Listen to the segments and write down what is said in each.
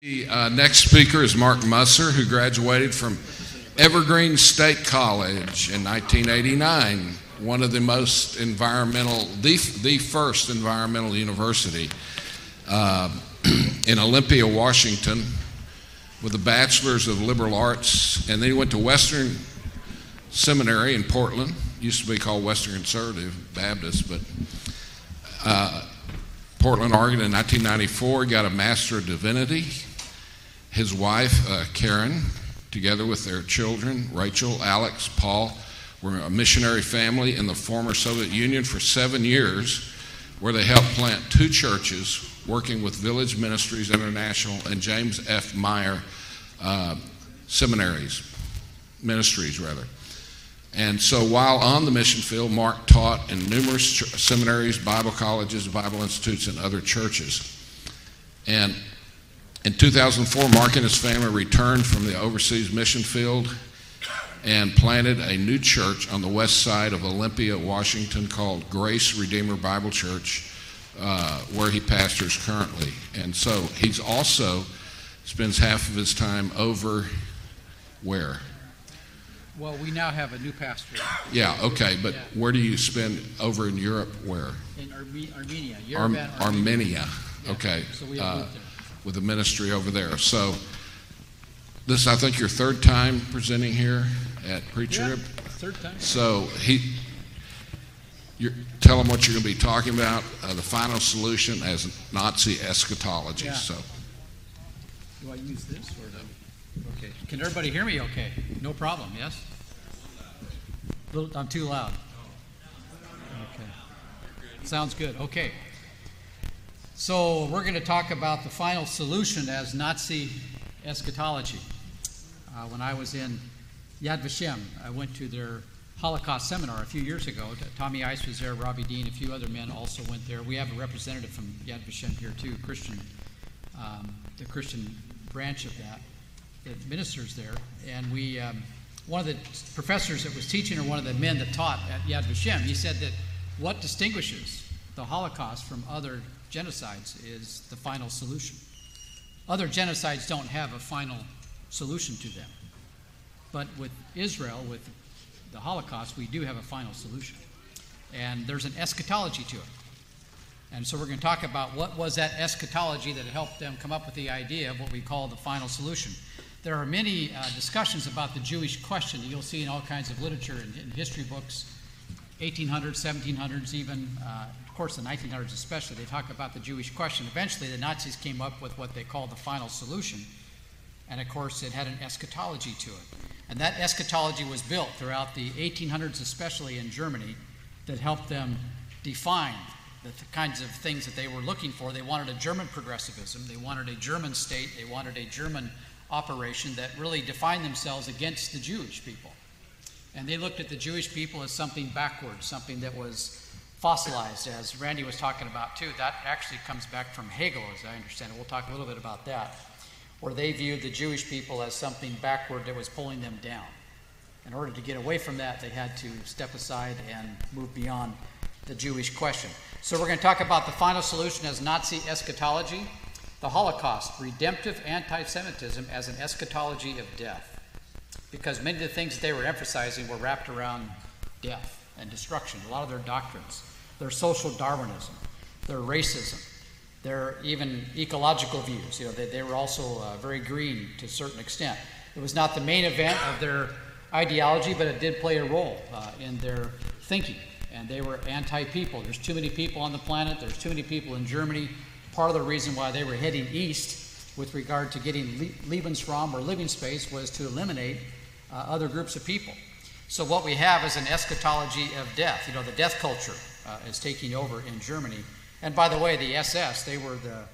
The uh, next speaker is Mark Musser, who graduated from Evergreen State College in 1989, one of the most environmental, the, the first environmental university uh, in Olympia, Washington, with a bachelor's of liberal arts. And then he went to Western Seminary in Portland, used to be called Western Conservative Baptist, but uh, Portland, Oregon in 1994. Got a Master of Divinity his wife, uh, Karen, together with their children, Rachel, Alex, Paul, were a missionary family in the former Soviet Union for seven years, where they helped plant two churches, working with Village Ministries International and James F. Meyer uh, seminaries, ministries rather. And so while on the mission field, Mark taught in numerous ch- seminaries, Bible colleges, Bible institutes, and other churches. And in 2004, Mark and his family returned from the overseas mission field and planted a new church on the west side of Olympia, Washington, called Grace Redeemer Bible Church, uh, where he pastors currently. And so he's also spends half of his time over where? Well, we now have a new pastor Yeah, okay, but Yeah. where do you spend over in Europe? Where? in Arme- Armenia. Arm- Yerevan, Armenia. Yeah. Okay. So we have Uh, moved there. With the ministry over there. So, this I think your third time presenting here at Yeah, third time. So he, you tell them what you're going to be talking about. Uh, the final solution as Nazi eschatology. Yeah. So, Do I use this or no? Okay. Can everybody hear me? Okay. No problem. Yes. Little, I'm too loud. Okay. Sounds good. Okay. So we're going to talk about the final solution as Nazi eschatology. Uh, when I was in Yad Vashem, I went to their Holocaust seminar a few years ago. Tommy Ice was there, Robbie Dean, a few other men also went there. We have a representative from Yad Vashem here too, Christian, um, the Christian branch of that that ministers there. And we, um, one of the professors that was teaching, or one of the men that taught at Yad Vashem, he said that what distinguishes the Holocaust from other genocides is the final solution. Other genocides don't have a final solution to them. But with Israel, with the Holocaust, we do have a final solution. And there's an eschatology to it. And so we're going to talk about what was that eschatology that helped them come up with the idea of what we call the final solution. There are many uh, discussions about the Jewish question that you'll see in all kinds of literature and in history books, 1800s, 1700s, even, uh, course, the 1900s especially. They talk about the Jewish question. Eventually, the Nazis came up with what they called the final solution. And of course, it had an eschatology to it. And that eschatology was built throughout the 1800s, especially in Germany, that helped them define the th- kinds of things that they were looking for. They wanted a German progressivism, they wanted a German state, they wanted a German operation that really defined themselves against the Jewish people. And they looked at the Jewish people as something backward, something that was fossilized, as Randy was talking about too. That actually comes back from Hegel, as I understand it. We'll talk a little bit about that, where they viewed the Jewish people as something backward that was pulling them down. In order to get away from that, they had to step aside and move beyond the Jewish question. So, we're going to talk about the final solution as Nazi eschatology, the Holocaust, redemptive anti Semitism as an eschatology of death because many of the things they were emphasizing were wrapped around death and destruction. A lot of their doctrines, their social Darwinism, their racism, their even ecological views. You know, they, they were also uh, very green to a certain extent. It was not the main event of their ideology, but it did play a role uh, in their thinking. And they were anti-people. There's too many people on the planet. There's too many people in Germany. Part of the reason why they were heading east with regard to getting Lebensraum or living space was to eliminate uh, other groups of people. So what we have is an eschatology of death. You know, the death culture uh, is taking over in Germany. And by the way, the SS, they were the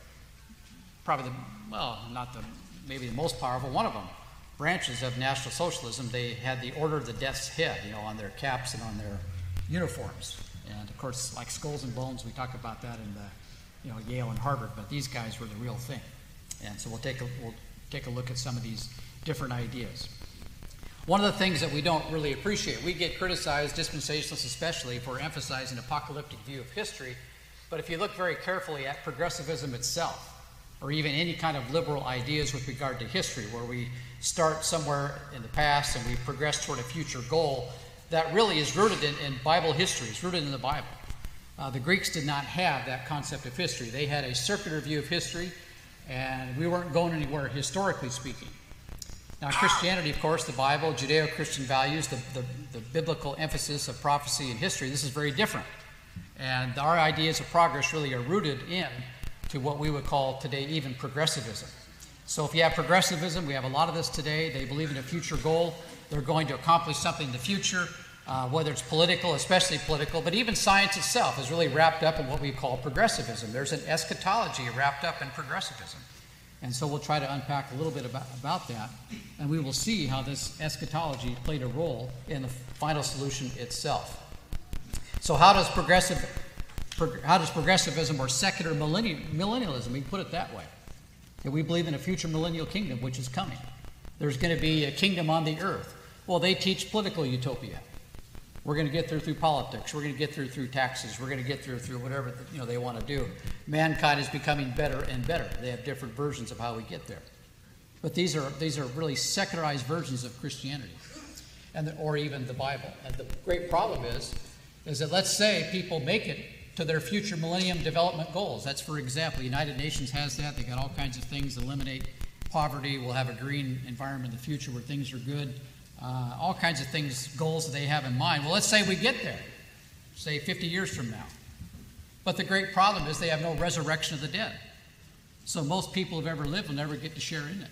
probably the well, not the maybe the most powerful one of them branches of National Socialism. They had the Order of the Death's Head, you know, on their caps and on their uniforms. And of course, like skulls and bones, we talk about that in the you know Yale and Harvard. But these guys were the real thing. And so we'll take a, we'll take a look at some of these different ideas. One of the things that we don't really appreciate, we get criticized, dispensationalists especially, for emphasizing apocalyptic view of history. But if you look very carefully at progressivism itself, or even any kind of liberal ideas with regard to history, where we start somewhere in the past and we progress toward a future goal that really is rooted in, in Bible history, it's rooted in the Bible. Uh, the Greeks did not have that concept of history. They had a circular view of history, and we weren't going anywhere historically speaking. Now, Christianity, of course, the Bible, Judeo Christian values, the, the, the, biblical emphasis of prophecy and history, this is very different. And our ideas of progress really are rooted in to what we would call today even progressivism. So, if you have progressivism, we have a lot of this today. They believe in a future goal, they're going to accomplish something in the future uh, whether it's political, especially political, but even science itself is really wrapped up in what we call progressivism. There's an eschatology wrapped up in progressivism. And so we'll try to unpack a little bit about, about that, and we will see how this eschatology played a role in the final solution itself. So, how does progressive, how does progressivism or secular millennialism, we put it that way, that we believe in a future millennial kingdom which is coming. There's going to be a kingdom on the earth. Well, they teach political utopia. We're going to get there through politics. We're going to get there through taxes. We're going to get there through whatever you know they want to do. Mankind is becoming better and better. They have different versions of how we get there. But these are these are really secularized versions of Christianity, and the, or even the Bible. And the great problem is, is that let's say people make it to their future Millennium Development Goals. That's for example, the United Nations has that. They got all kinds of things. Eliminate poverty. We'll have a green environment in the future where things are good uh, all kinds of things, goals that they have in mind. Well, let's say we get there, say 50 years from now. But the great problem is they have no resurrection of the dead. So most people who've ever lived will never get to share in it.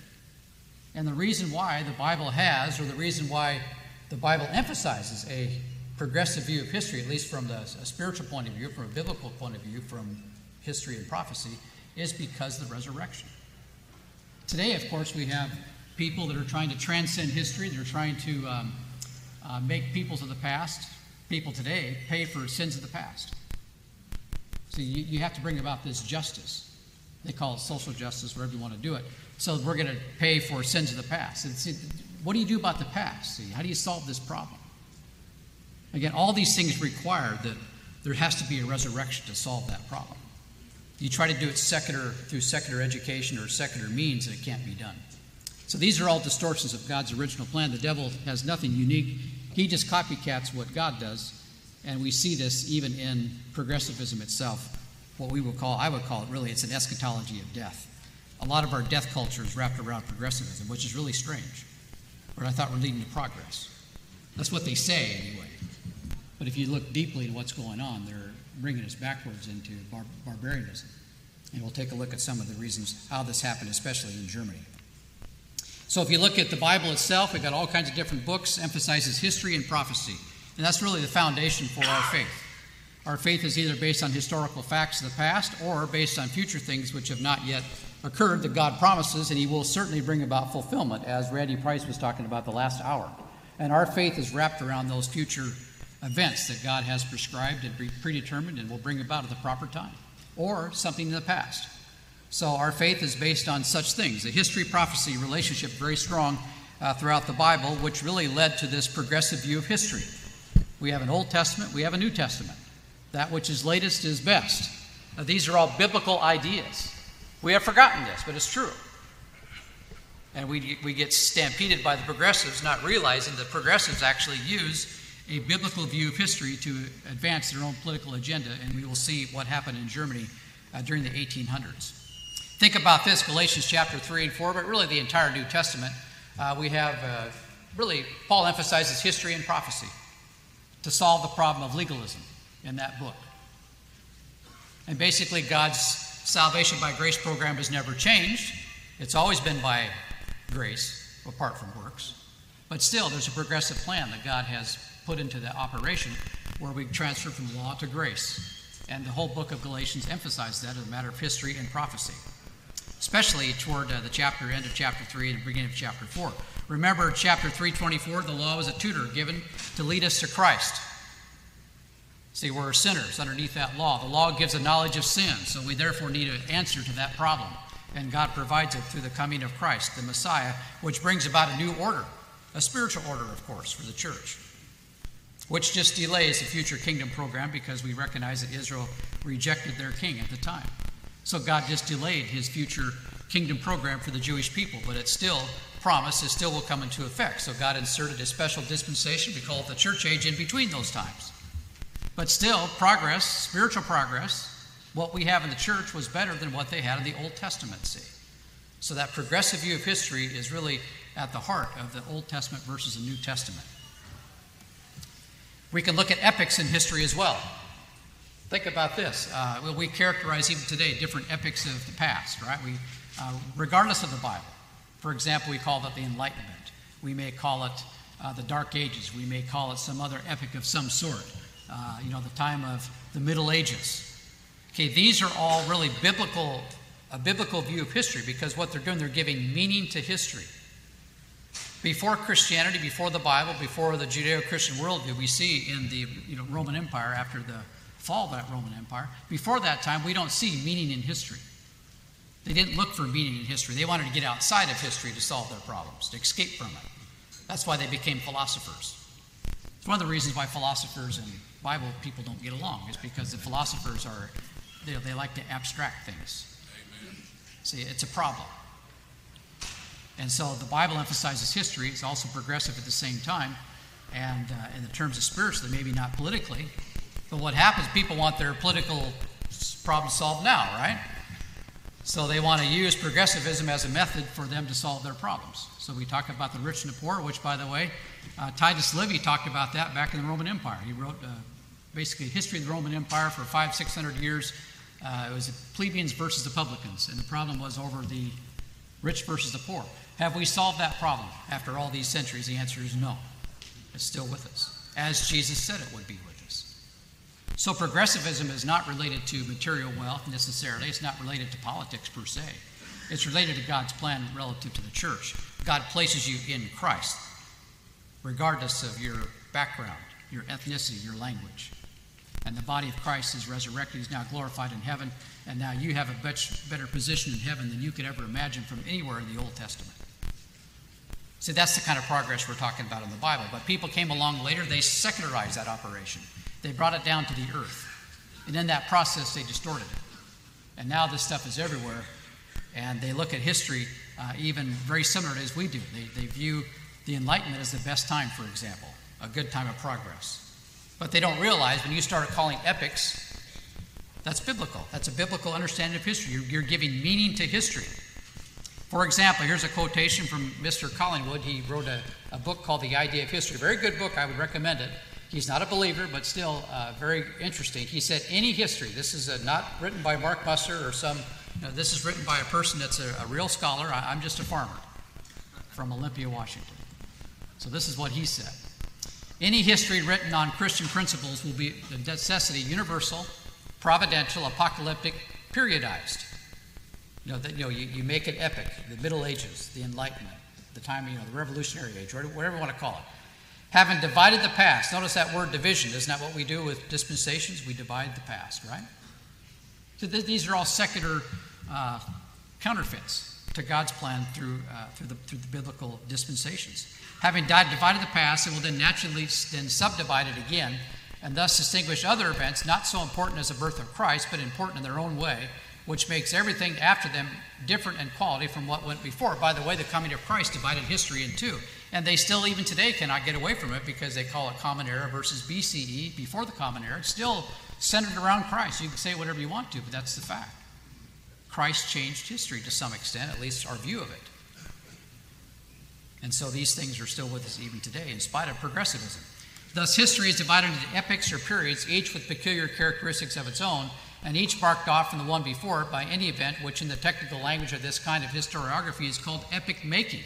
And the reason why the Bible has, or the reason why the Bible emphasizes a progressive view of history, at least from the, a spiritual point of view, from a biblical point of view, from history and prophecy, is because of the resurrection. Today, of course, we have people that are trying to transcend history, they're trying to um, uh, make peoples of the past, people today, pay for sins of the past. So you, you have to bring about this justice. They call it social justice, wherever you want to do it. So we're going to pay for sins of the past. What do you do about the past? See, how do you solve this problem? Again, all these things require that there has to be a resurrection to solve that problem. You try to do it secular through secular education or secular means, and it can't be done. So these are all distortions of God's original plan. The devil has nothing unique, he just copycats what God does. And we see this even in progressivism itself, what we would call, I would call it really, it's an eschatology of death. A lot of our death culture is wrapped around progressivism, which is really strange. But I thought we're leading to progress. That's what they say, anyway. But if you look deeply at what's going on, they're bringing us backwards into bar- barbarianism. And we'll take a look at some of the reasons how this happened, especially in Germany. So if you look at the Bible itself, we've got all kinds of different books, emphasizes history and prophecy. And that's really the foundation for our faith. Our faith is either based on historical facts of the past or based on future things which have not yet occurred that God promises, and He will certainly bring about fulfillment, as Randy Price was talking about the last hour. And our faith is wrapped around those future events that God has prescribed and predetermined and will bring about at the proper time, or something in the past. So our faith is based on such things. The history prophecy relationship very strong uh, throughout the Bible, which really led to this progressive view of history. We have an Old Testament, we have a New Testament. That which is latest is best. Now, these are all biblical ideas. We have forgotten this, but it's true. And we, we get stampeded by the progressives, not realizing that progressives actually use a biblical view of history to advance their own political agenda. And we will see what happened in Germany uh, during the 1800s. Think about this Galatians chapter 3 and 4, but really the entire New Testament. Uh, we have uh, really, Paul emphasizes history and prophecy to solve the problem of legalism in that book. And basically, God's salvation by grace program has never changed. It's always been by grace, apart from works. But still, there's a progressive plan that God has put into the operation where we transfer from law to grace. And the whole book of Galatians emphasizes that as a matter of history and prophecy especially toward uh, the chapter end of chapter 3 and the beginning of chapter 4. Remember, chapter 324, the law was a tutor given to lead us to Christ. See, we're sinners underneath that law. The law gives a knowledge of sin, so we therefore need an answer to that problem. And God provides it through the coming of Christ, the Messiah, which brings about a new order, a spiritual order, of course, for the church, which just delays the future kingdom program because we recognize that Israel rejected their king at the time. So God just delayed his future kingdom program for the Jewish people, but it's still promised, it still will come into effect. So God inserted a special dispensation, we call it the church age, in between those times. But still, progress, spiritual progress, what we have in the church was better than what they had in the Old Testament, see. So that progressive view of history is really at the heart of the Old Testament versus the New Testament. We can look at epics in history as well. Think about this. Uh, well, we characterize even today different epics of the past, right? We, uh, regardless of the Bible. For example, we call it the Enlightenment. We may call it uh, the Dark Ages. We may call it some other epic of some sort. Uh, you know, the time of the Middle Ages. Okay, these are all really biblical, a biblical view of history because what they're doing, they're giving meaning to history. Before Christianity, before the Bible, before the Judeo-Christian worldview, we see in the you know, Roman Empire after the fall of that Roman Empire. Before that time, we don't see meaning in history. They didn't look for meaning in history. They wanted to get outside of history to solve their problems, to escape from it. That's why they became philosophers. It's one of the reasons why philosophers and Bible people don't get along, is because the philosophers are, they, they like to abstract things. Amen. See, it's a problem. And so the Bible emphasizes history. It's also progressive at the same time. And uh, in the terms of spiritually, maybe not politically. But what happens, people want their political problems solved now, right? So they want to use progressivism as a method for them to solve their problems. So we talk about the rich and the poor, which, by the way, uh, Titus Livy talked about that back in the Roman Empire. He wrote uh, basically history of the Roman Empire for five, six hundred years. Uh, it was plebeians versus the publicans, and the problem was over the rich versus the poor. Have we solved that problem after all these centuries? The answer is no. It's still with us, as Jesus said it would be. So, progressivism is not related to material wealth necessarily, it's not related to politics per se. It's related to God's plan relative to the church. God places you in Christ, regardless of your background, your ethnicity, your language. And the body of Christ is resurrected, he's now glorified in heaven, and now you have a much better position in heaven than you could ever imagine from anywhere in the Old Testament. See, that's the kind of progress we're talking about in the Bible. But people came along later, they secularized that operation. They brought it down to the earth. And in that process, they distorted it. And now this stuff is everywhere. And they look at history uh, even very similar as we do. They, they view the Enlightenment as the best time, for example, a good time of progress. But they don't realize when you start calling epics, that's biblical. That's a biblical understanding of history. You're, you're giving meaning to history. For example, here's a quotation from Mr. Collingwood. He wrote a, a book called The Idea of History. Very good book. I would recommend it. He's not a believer, but still uh, very interesting. He said, Any history, this is a, not written by Mark Musser or some, you know, this is written by a person that's a, a real scholar. I, I'm just a farmer from Olympia, Washington. So this is what he said. Any history written on Christian principles will be the necessity universal, providential, apocalyptic, periodized. You know, that, you, know you, you make it epic, the Middle Ages, the Enlightenment, the time, you know, the Revolutionary Age, or whatever you want to call it. Having divided the past, notice that word division. Isn't that what we do with dispensations? We divide the past, right? So th- these are all secular uh, counterfeits to God's plan through, uh, through, the, through the biblical dispensations. Having divided the past, it will then naturally then subdivide it again and thus distinguish other events not so important as the birth of Christ, but important in their own way which makes everything after them different in quality from what went before. By the way, the coming of Christ divided history in two. And they still, even today, cannot get away from it because they call it Common Era versus BCE, before the Common Era. It's still centered around Christ. You can say whatever you want to, but that's the fact. Christ changed history to some extent, at least our view of it. And so these things are still with us even today, in spite of progressivism. Thus, history is divided into epochs or periods, each with peculiar characteristics of its own, and each marked off from the one before by any event which, in the technical language of this kind of historiography, is called epic making.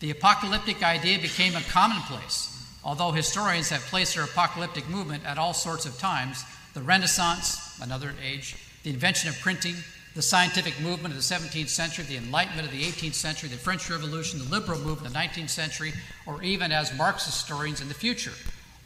The apocalyptic idea became a commonplace, although historians have placed their apocalyptic movement at all sorts of times the Renaissance, another age, the invention of printing, the scientific movement of the 17th century, the Enlightenment of the 18th century, the French Revolution, the liberal movement of the 19th century, or even as Marxist historians in the future.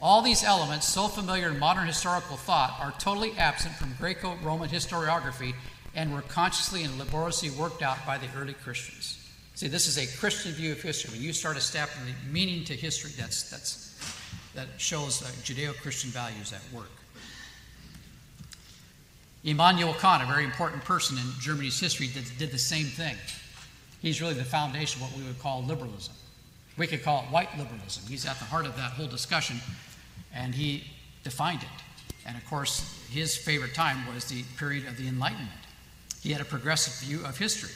All these elements, so familiar in modern historical thought, are totally absent from Greco Roman historiography and were consciously and laboriously worked out by the early Christians. See, this is a Christian view of history. When you start establishing the meaning to history, that's, that's, that shows uh, Judeo Christian values at work. Immanuel Kant, a very important person in Germany's history, did, did the same thing. He's really the foundation of what we would call liberalism. We could call it white liberalism. He's at the heart of that whole discussion, and he defined it. And of course, his favorite time was the period of the Enlightenment. He had a progressive view of history.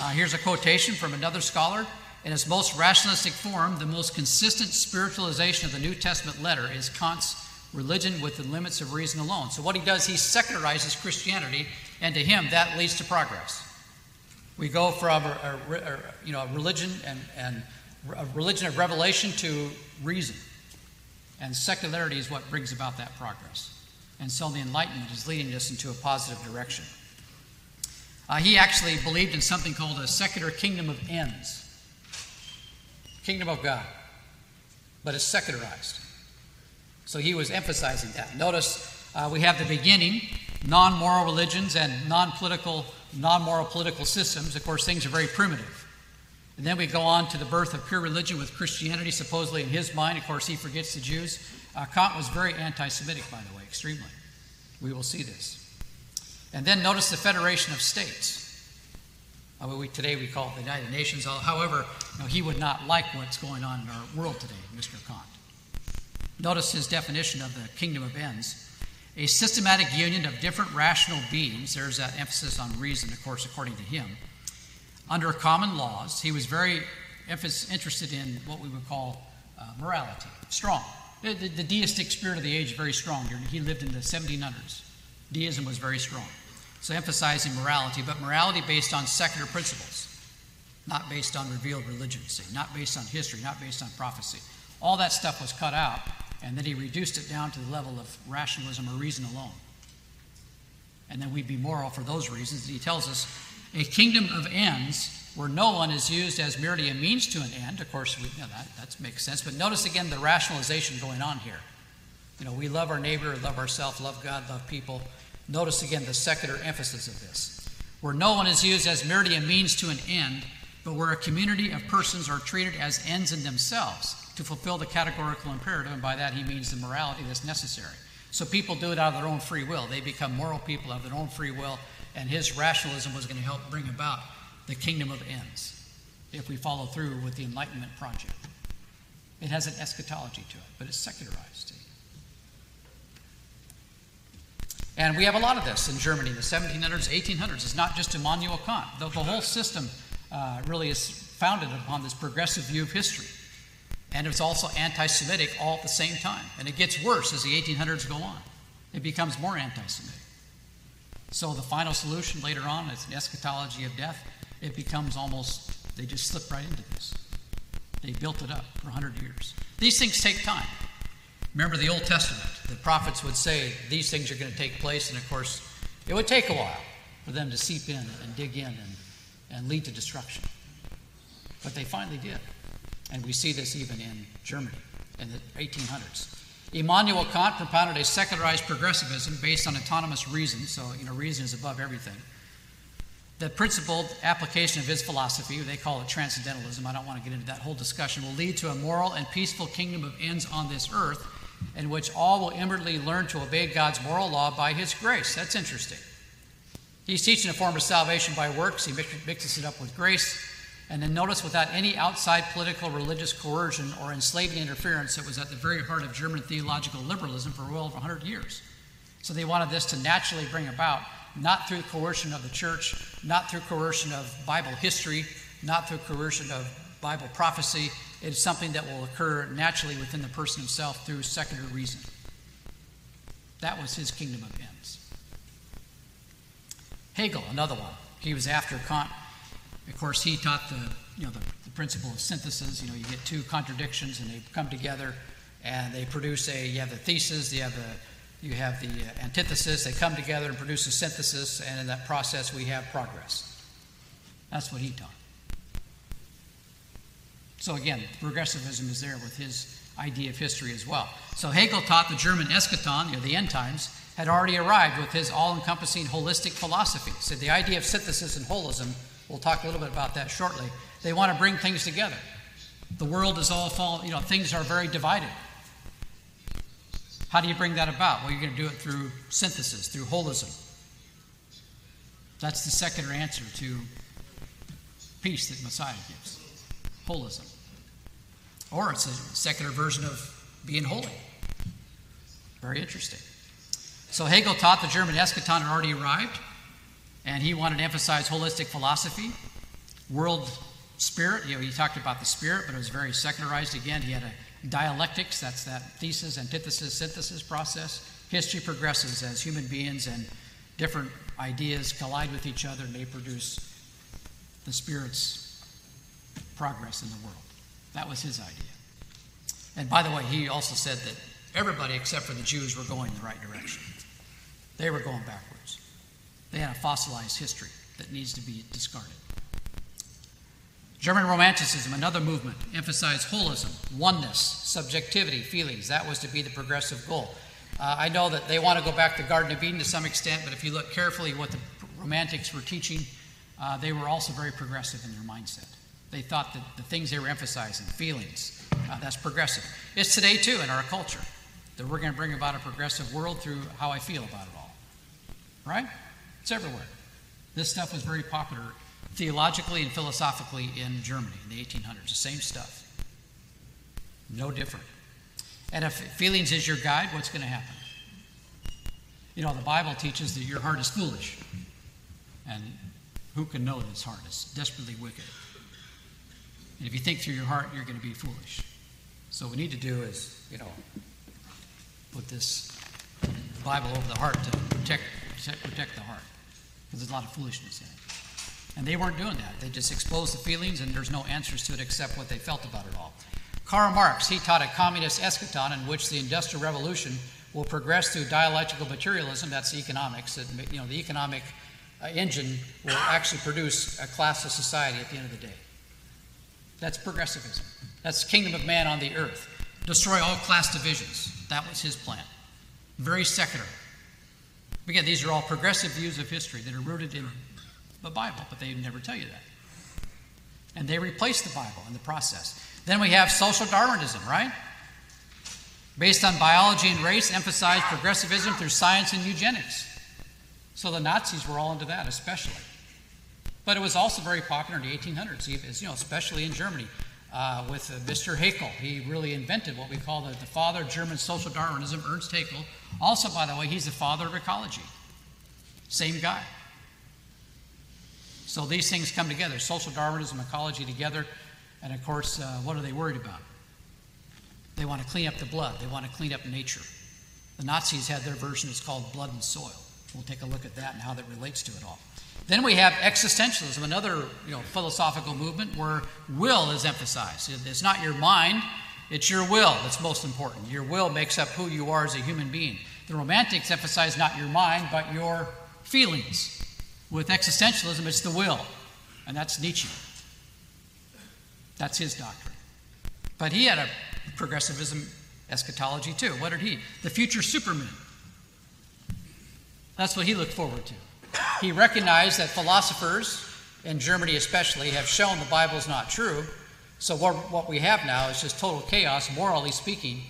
Uh, here's a quotation from another scholar. In its most rationalistic form, the most consistent spiritualization of the New Testament letter is Kant's religion with the limits of reason alone. So, what he does, he secularizes Christianity, and to him, that leads to progress. We go from a, a, a you know, a religion and, and a religion of revelation to reason. And secularity is what brings about that progress. And so the Enlightenment is leading us into a positive direction. Uh, he actually believed in something called a secular kingdom of ends kingdom of God, but it's secularized. So he was emphasizing that. Notice uh, we have the beginning non moral religions and non political, non moral political systems. Of course, things are very primitive. And then we go on to the birth of pure religion with Christianity, supposedly in his mind. Of course, he forgets the Jews. Uh, Kant was very anti Semitic, by the way, extremely. We will see this. And then notice the Federation of States. Uh, we, today we call it the United Nations. However, you know, he would not like what's going on in our world today, Mr. Kant. Notice his definition of the kingdom of ends a systematic union of different rational beings. There's that emphasis on reason, of course, according to him under common laws. He was very interested in what we would call uh, morality, strong. The, the, the, deistic spirit of the age very strong. He lived in the 1700s. Deism was very strong. So emphasizing morality, but morality based on secular principles, not based on revealed religion, see, not based on history, not based on prophecy. All that stuff was cut out, and then he reduced it down to the level of rationalism or reason alone. And then we'd be moral for those reasons. He tells us a kingdom of ends where no one is used as merely a means to an end. Of course, we, know, that, that makes sense. But notice again the rationalization going on here. You know, we love our neighbor, love ourselves, love God, love people. Notice again the secular emphasis of this. Where no one is used as merely a means to an end, but where a community of persons are treated as ends in themselves to fulfill the categorical imperative, and by that he means the morality that's necessary. So people do it out of their own free will. They become moral people of their own free will, and his rationalism was going to help bring about the kingdom of ends if we follow through with the Enlightenment project. It has an eschatology to it, but it's secularized. And we have a lot of this in Germany in the 1700s, 1800s. It's not just Immanuel Kant. The, the whole system uh, really is founded upon this progressive view of history. And it's also anti Semitic all at the same time. And it gets worse as the 1800s go on. It becomes more anti Semitic. So the final solution later on is an eschatology of death. It becomes almost, they just slip right into this. They built it up for 100 years. These things take time. Remember the Old Testament. The prophets would say these things are going to take place, and of course, it would take a while for them to seep in and dig in and, and lead to destruction. But they finally did. And we see this even in Germany in the 1800s. Immanuel Kant propounded a secularized progressivism based on autonomous reason, so you know reason is above everything. The principled application of his philosophy, they call it transcendentalism, I don't want to get into that whole discussion, will lead to a moral and peaceful kingdom of ends on this earth in which all will inwardly learn to obey God's moral law by his grace. That's interesting. He's teaching a form of salvation by works, he mixes it up with grace. And then notice without any outside political, religious coercion or enslaving interference that was at the very heart of German theological liberalism for well over 100 years. So they wanted this to naturally bring about, not through coercion of the church, not through coercion of Bible history, not through coercion of Bible prophecy. It's something that will occur naturally within the person himself through secular reason. That was his kingdom of ends. Hegel, another one. He was after Kant of course, he taught the, you know, the, the principle of synthesis. You know, you get two contradictions and they come together and they produce a, you have the thesis, you have the, you have the uh, antithesis, they come together and produce a synthesis, and in that process we have progress. That's what he taught. So again, progressivism is there with his idea of history as well. So Hegel taught the German eschaton, the end times, had already arrived with his all encompassing holistic philosophy. So the idea of synthesis and holism We'll talk a little bit about that shortly. They want to bring things together. The world is all fall, you know, things are very divided. How do you bring that about? Well, you're going to do it through synthesis, through holism. That's the secular answer to peace that Messiah gives holism. Or it's a secular version of being holy. Very interesting. So Hegel taught the German eschaton had already arrived, and he wanted to emphasize holistic philosophy, world spirit. You know, he talked about the spirit, but it was very secularized. Again, he had a dialectics. That's that thesis, antithesis, synthesis process. History progresses as human beings and different ideas collide with each other, and they produce the spirit's progress in the world. That was his idea. And by the way, he also said that everybody except for the Jews were going in the right direction. They were going backwards. They had a fossilized history that needs to be discarded. German Romanticism, another movement, emphasized holism, oneness, subjectivity, feelings. That was to be the progressive goal. Uh, I know that they want to go back to Garden of Eden to some extent, but if you look carefully what the Romantics were teaching, uh, they were also very progressive in their mindset. They thought that the things they were emphasizing, feelings, uh, that's progressive. It's today too in our culture that we're going to bring about a progressive world through how I feel about it all. Right? It's everywhere. This stuff was very popular theologically and philosophically in Germany in the 1800s. The same stuff. No different. And if feelings is your guide, what's going to happen? You know, the Bible teaches that your heart is foolish. And who can know that his heart is desperately wicked? And if you think through your heart, you're going to be foolish. So what we need to do is, you know, put this Bible over the heart to protect, protect the heart. Because there's a lot of foolishness in it. And they weren't doing that. They just exposed the feelings, and there's no answers to it except what they felt about it all. Karl Marx, he taught a communist eschaton in which the Industrial Revolution will progress through dialectical materialism, that's economics, that, you know, the economic uh, engine will actually produce a classless society at the end of the day. That's progressivism. That's kingdom of man on the earth. Destroy all class divisions. That was his plan. Very secular. Again, these are all progressive views of history that are rooted in the Bible, but they never tell you that. And they replace the Bible in the process. Then we have social Darwinism, right? Based on biology and race, emphasize progressivism through science and eugenics. So the Nazis were all into that, especially. But it was also very popular in the 1800s, you know, especially in Germany. Uh, with uh, Mr. Haeckel. He really invented what we call the, the father of German social Darwinism, Ernst Haeckel. Also, by the way, he's the father of ecology. Same guy. So these things come together social Darwinism, ecology together. And of course, uh, what are they worried about? They want to clean up the blood, they want to clean up nature. The Nazis had their version, it's called Blood and Soil. We'll take a look at that and how that relates to it all. Then we have existentialism, another you know, philosophical movement where will is emphasized. It's not your mind, it's your will that's most important. Your will makes up who you are as a human being. The Romantics emphasize not your mind, but your feelings. With existentialism, it's the will, and that's Nietzsche. That's his doctrine. But he had a progressivism eschatology too. What did he? The future Superman. That's what he looked forward to. He recognized that philosophers, in Germany especially, have shown the Bible is not true. So, what, what we have now is just total chaos, morally speaking.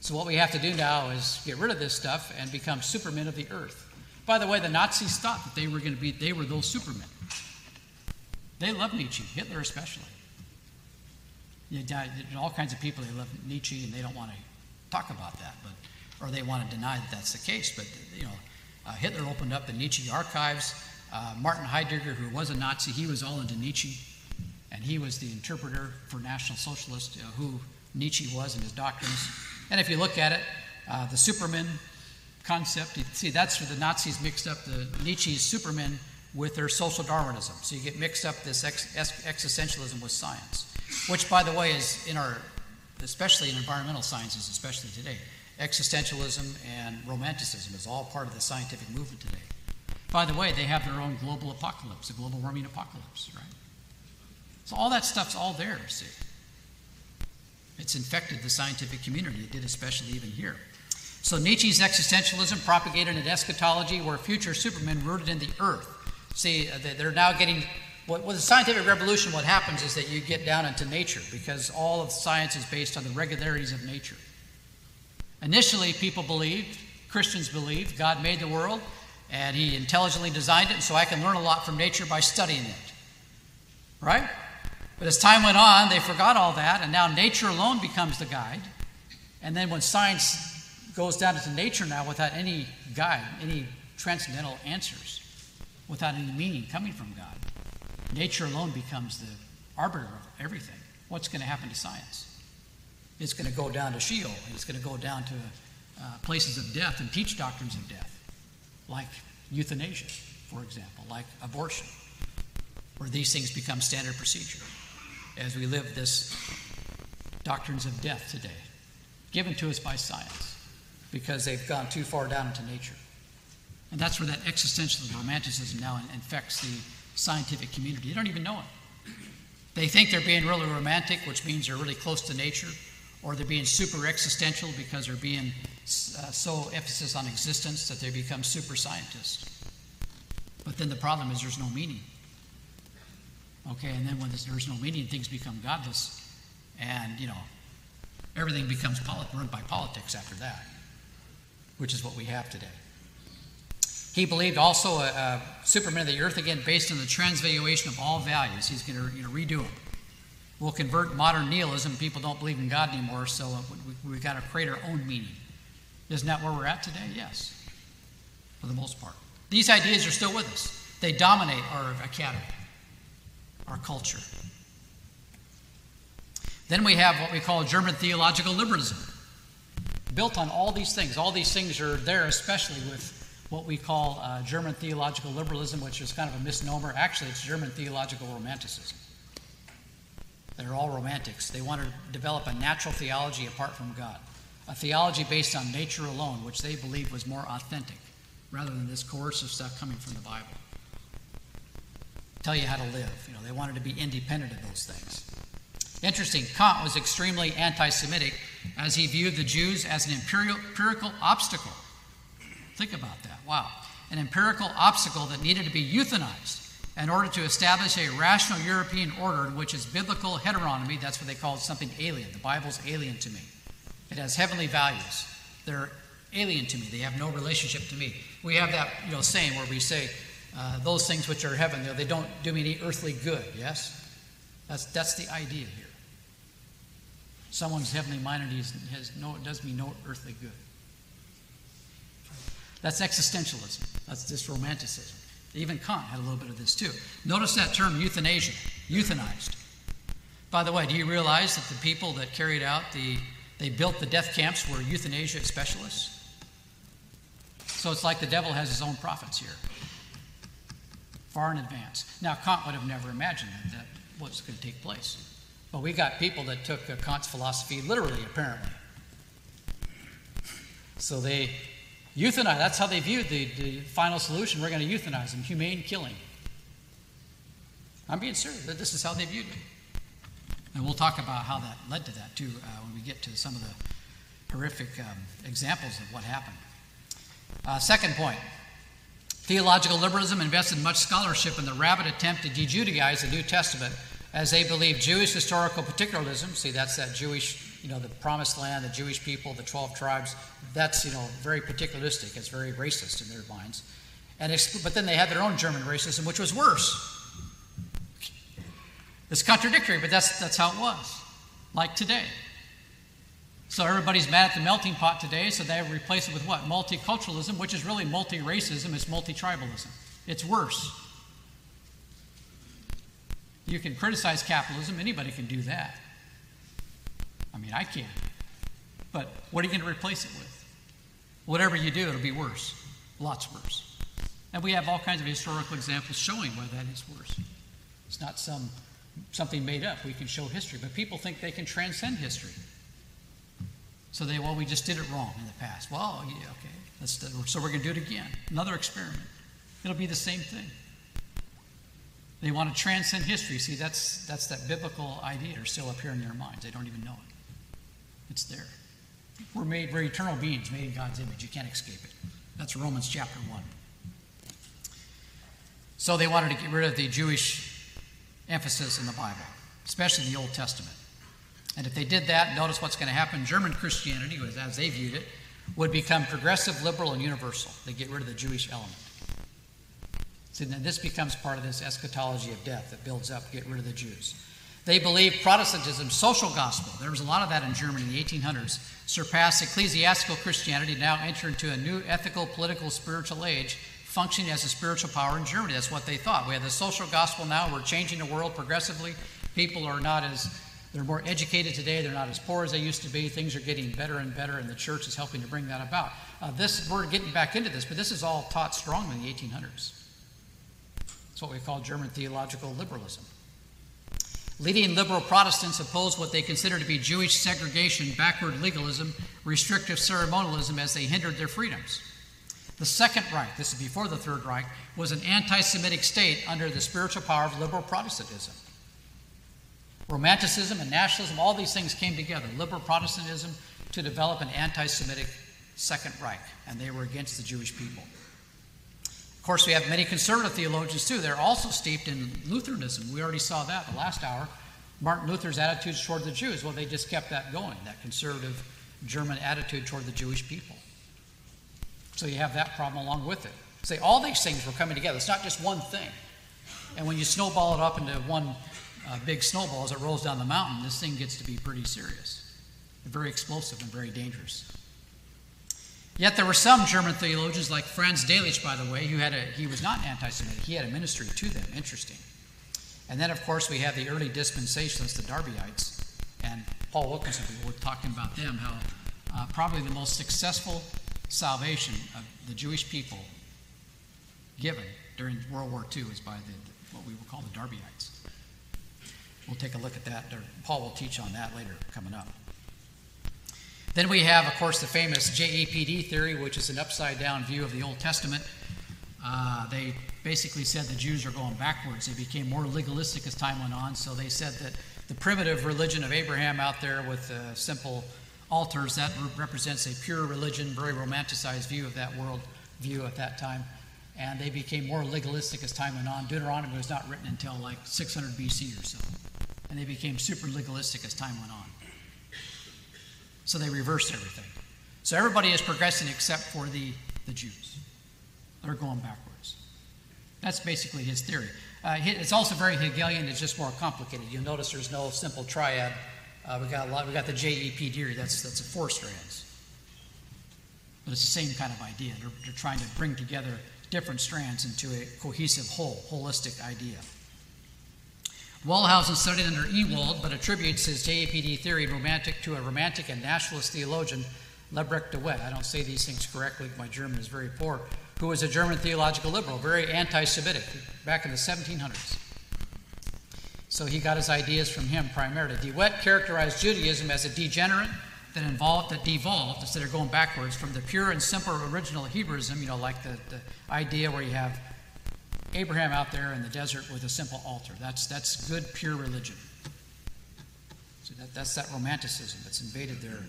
So, what we have to do now is get rid of this stuff and become supermen of the earth. By the way, the Nazis thought that they were going to be, they were those supermen. They loved Nietzsche, Hitler especially. All kinds of people, they love Nietzsche and they don't want to talk about that, but, or they want to deny that that's the case. But, you know, Hitler opened up the Nietzsche archives. Uh, Martin Heidegger, who was a Nazi, he was all into Nietzsche, and he was the interpreter for National Socialist, uh, who Nietzsche was and his doctrines. And if you look at it, uh, the Superman concept, you see, that's where the Nazis mixed up the Nietzsche's Superman with their social Darwinism. So you get mixed up this ex- existentialism with science, which, by the way, is in our, especially in environmental sciences, especially today, existentialism and romanticism is all part of the scientific movement today. By the way, they have their own global apocalypse, a global warming apocalypse, right? So all that stuff's all there, see. It's infected the scientific community. It did especially even here. So Nietzsche's existentialism propagated an eschatology where future supermen rooted in the earth. See, uh, they're now getting with the scientific revolution, what happens is that you get down into nature because all of science is based on the regularities of nature. Initially, people believed, Christians believed, God made the world and He intelligently designed it, so I can learn a lot from nature by studying it. Right? But as time went on, they forgot all that, and now nature alone becomes the guide. And then when science goes down into nature now without any guide, any transcendental answers, without any meaning coming from God, nature alone becomes the arbiter of everything. What's going to happen to science? It's going to go down to Sheol. It's going to go down to uh, places of death and teach doctrines of death, like euthanasia, for example, like abortion, where these things become standard procedure as we live this doctrines of death today, given to us by science, because they've gone too far down into nature. And that's where that existentialism, romanticism now infects the scientific community. They don't even know it. They think they're being really romantic, which means they're really close to nature, or they're being super existential because they're being uh, so emphasis on existence that they become super scientists. But then the problem is there's no meaning. Okay, and then when there's no meaning, things become godless, and you know, everything becomes run by politics after that, which is what we have today. He believed also a, a Superman of the earth again based on the transvaluation of all values. He's going to you know, redo them. We'll convert modern nihilism. People don't believe in God anymore, so uh, we, we've got to create our own meaning. Isn't that where we're at today? Yes, for the most part. These ideas are still with us. They dominate our academy our culture. Then we have what we call German theological liberalism, built on all these things. All these things are there, especially with what we call uh, German theological liberalism, which is kind of a misnomer. Actually, it's German theological romanticism. They're all romantics. They want to develop a natural theology apart from God, a theology based on nature alone, which they believed was more authentic, rather than this coercive stuff coming from the Bible tell you how to live. You know, they wanted to be independent of those things. Interesting, Kant was extremely anti Semitic as he viewed the Jews as an empirical obstacle. Think about that. Wow. An empirical obstacle that needed to be euthanized in order to establish a rational European order which is biblical heteronomy, that's what they call something alien. The Bible's alien to me. It has heavenly values. They're alien to me. They have no relationship to me. We have that, you know, saying where we say, uh, those things which are heaven, they don't do me any earthly good, yes? That's, that's the idea here. Someone's heavenly minded has no, does me no earthly good. That's existentialism. That's this romanticism. Even Kant had a little bit of this too. Notice that term euthanasia, euthanized. By the way, do you realize that the people that carried out the, they built the death camps were euthanasia specialists? So it's like the devil has his own prophets here far in advance. Now, Kant would have never imagined that, that was going to take place. But we got people that took uh, Kant's philosophy literally, apparently. So they euthanize. That's how they viewed the, the final solution. We're going to euthanize them, humane killing. I'm being serious. That this is how they viewed it. And we'll talk about how that led to that, too, uh, when we get to some of the horrific um, examples of what happened. Uh, second point Theological liberalism invested much scholarship in the rabid attempt to de-Judaize the New Testament as they believe Jewish historical particularism, see that's that Jewish, you know, the promised land, the Jewish people, the 12 tribes, that's, you know, very particularistic. It's very racist in their minds. And but then they had their own German racism, which was worse. It's contradictory, but that's, that's how it was, like today. So everybody's mad at the melting pot today, so they replace it with what? Multiculturalism, which is really multi racism, it's multi tribalism. It's worse. You can criticize capitalism, anybody can do that. I mean, I can. But what are you going to replace it with? Whatever you do, it'll be worse. Lots worse. And we have all kinds of historical examples showing why that is worse. It's not some something made up. We can show history, but people think they can transcend history. So they, well, we just did it wrong in the past. Well, yeah, okay. So we're going to do it again. Another experiment. It'll be the same thing. They want to transcend history. See, that's, that's that biblical idea are still up here in their minds. They don't even know it. It's there. We're made, we're eternal beings made in God's image. You can't escape it. That's Romans chapter 1. So they wanted to get rid of the Jewish emphasis in the Bible, especially the Old Testament. And if they did that, notice what's going to happen. German Christianity, as they viewed it, would become progressive, liberal, and universal. They get rid of the Jewish element. So then this becomes part of this eschatology of death that builds up, get rid of the Jews. They believe Protestantism, social gospel, there was a lot of that in Germany in the 1800s, surpassed ecclesiastical Christianity, now enter into a new ethical, political, spiritual age, functioning as a spiritual power in Germany. That's what they thought. We have the social gospel now, we're changing the world progressively. People are not as, they're more educated today, they're not as poor as they used to be. Things are getting better and better, and the church is helping to bring that about. Uh, this, we're getting back into this, but this is all taught strongly in the 1800s. It's what we call German theological liberalism. Leading liberal Protestants oppose what they consider to be Jewish segregation, backward legalism, restrictive ceremonialism as they hindered their freedoms. The Second Reich, this is before the Third Reich, was an anti Semitic state under the spiritual power of liberal Protestantism. Romanticism and nationalism, all these things came together, liberal Protestantism, to develop an anti Semitic Second Reich, and they were against the Jewish people. Course, we have many conservative theologians too. They're also steeped in Lutheranism. We already saw that the last hour. Martin Luther's attitudes toward the Jews, well, they just kept that going, that conservative German attitude toward the Jewish people. So you have that problem along with it. Say all these things were coming together. It's not just one thing. And when you snowball it up into one uh, big snowball as it rolls down the mountain, this thing gets to be pretty serious, very explosive and very dangerous. Yet there were some German theologians, like Franz Delitzsch, by the way, who had a, he was not anti-Semitic. He had a ministry to them. Interesting. And then, of course, we have the early dispensationalists, the Darbyites, and Paul Wilkinson. We were talking about them, how uh, probably the most successful salvation of the Jewish people given during World War II is by the, what we will call the Darbyites. We'll take a look at that. Paul will teach on that later coming up. Then we have, of course, the famous JEPD theory, which is an upside down view of the Old Testament. Uh, they basically said the Jews are going backwards. They became more legalistic as time went on. So they said that the primitive religion of Abraham out there with uh, simple altars, that represents a pure religion, very romanticized view of that world view at that time. And they became more legalistic as time went on. Deuteronomy was not written until like 600 BC or so. And they became super legalistic as time went on. So they reversed everything. So everybody is progressing except for the, the Jews. They're going backwards. That's basically his theory. Uh, it's also very Hegelian. It's just more complicated. You'll notice there's no simple triad. Uh, we got a lot. We got the JEP theory. That's that's a four strands. But it's the same kind of idea. They're, they're trying to bring together different strands into a cohesive whole, holistic idea. Wellhausen studied under Ewald, but attributes his JEPD theory romantic to a romantic and nationalist theologian, Leberecht de Wette. I don't say these things correctly, my German is very poor, who was a German theological liberal, very anti Semitic, back in the 1700s. So he got his ideas from him primarily. De Wette characterized Judaism as a degenerate that involved, that devolved, instead of going backwards, from the pure and simple original Hebraism, you know, like the, the idea where you have Abraham out there in the desert with a simple altar. That's, that's good, pure religion. So that, that's that romanticism that's invaded their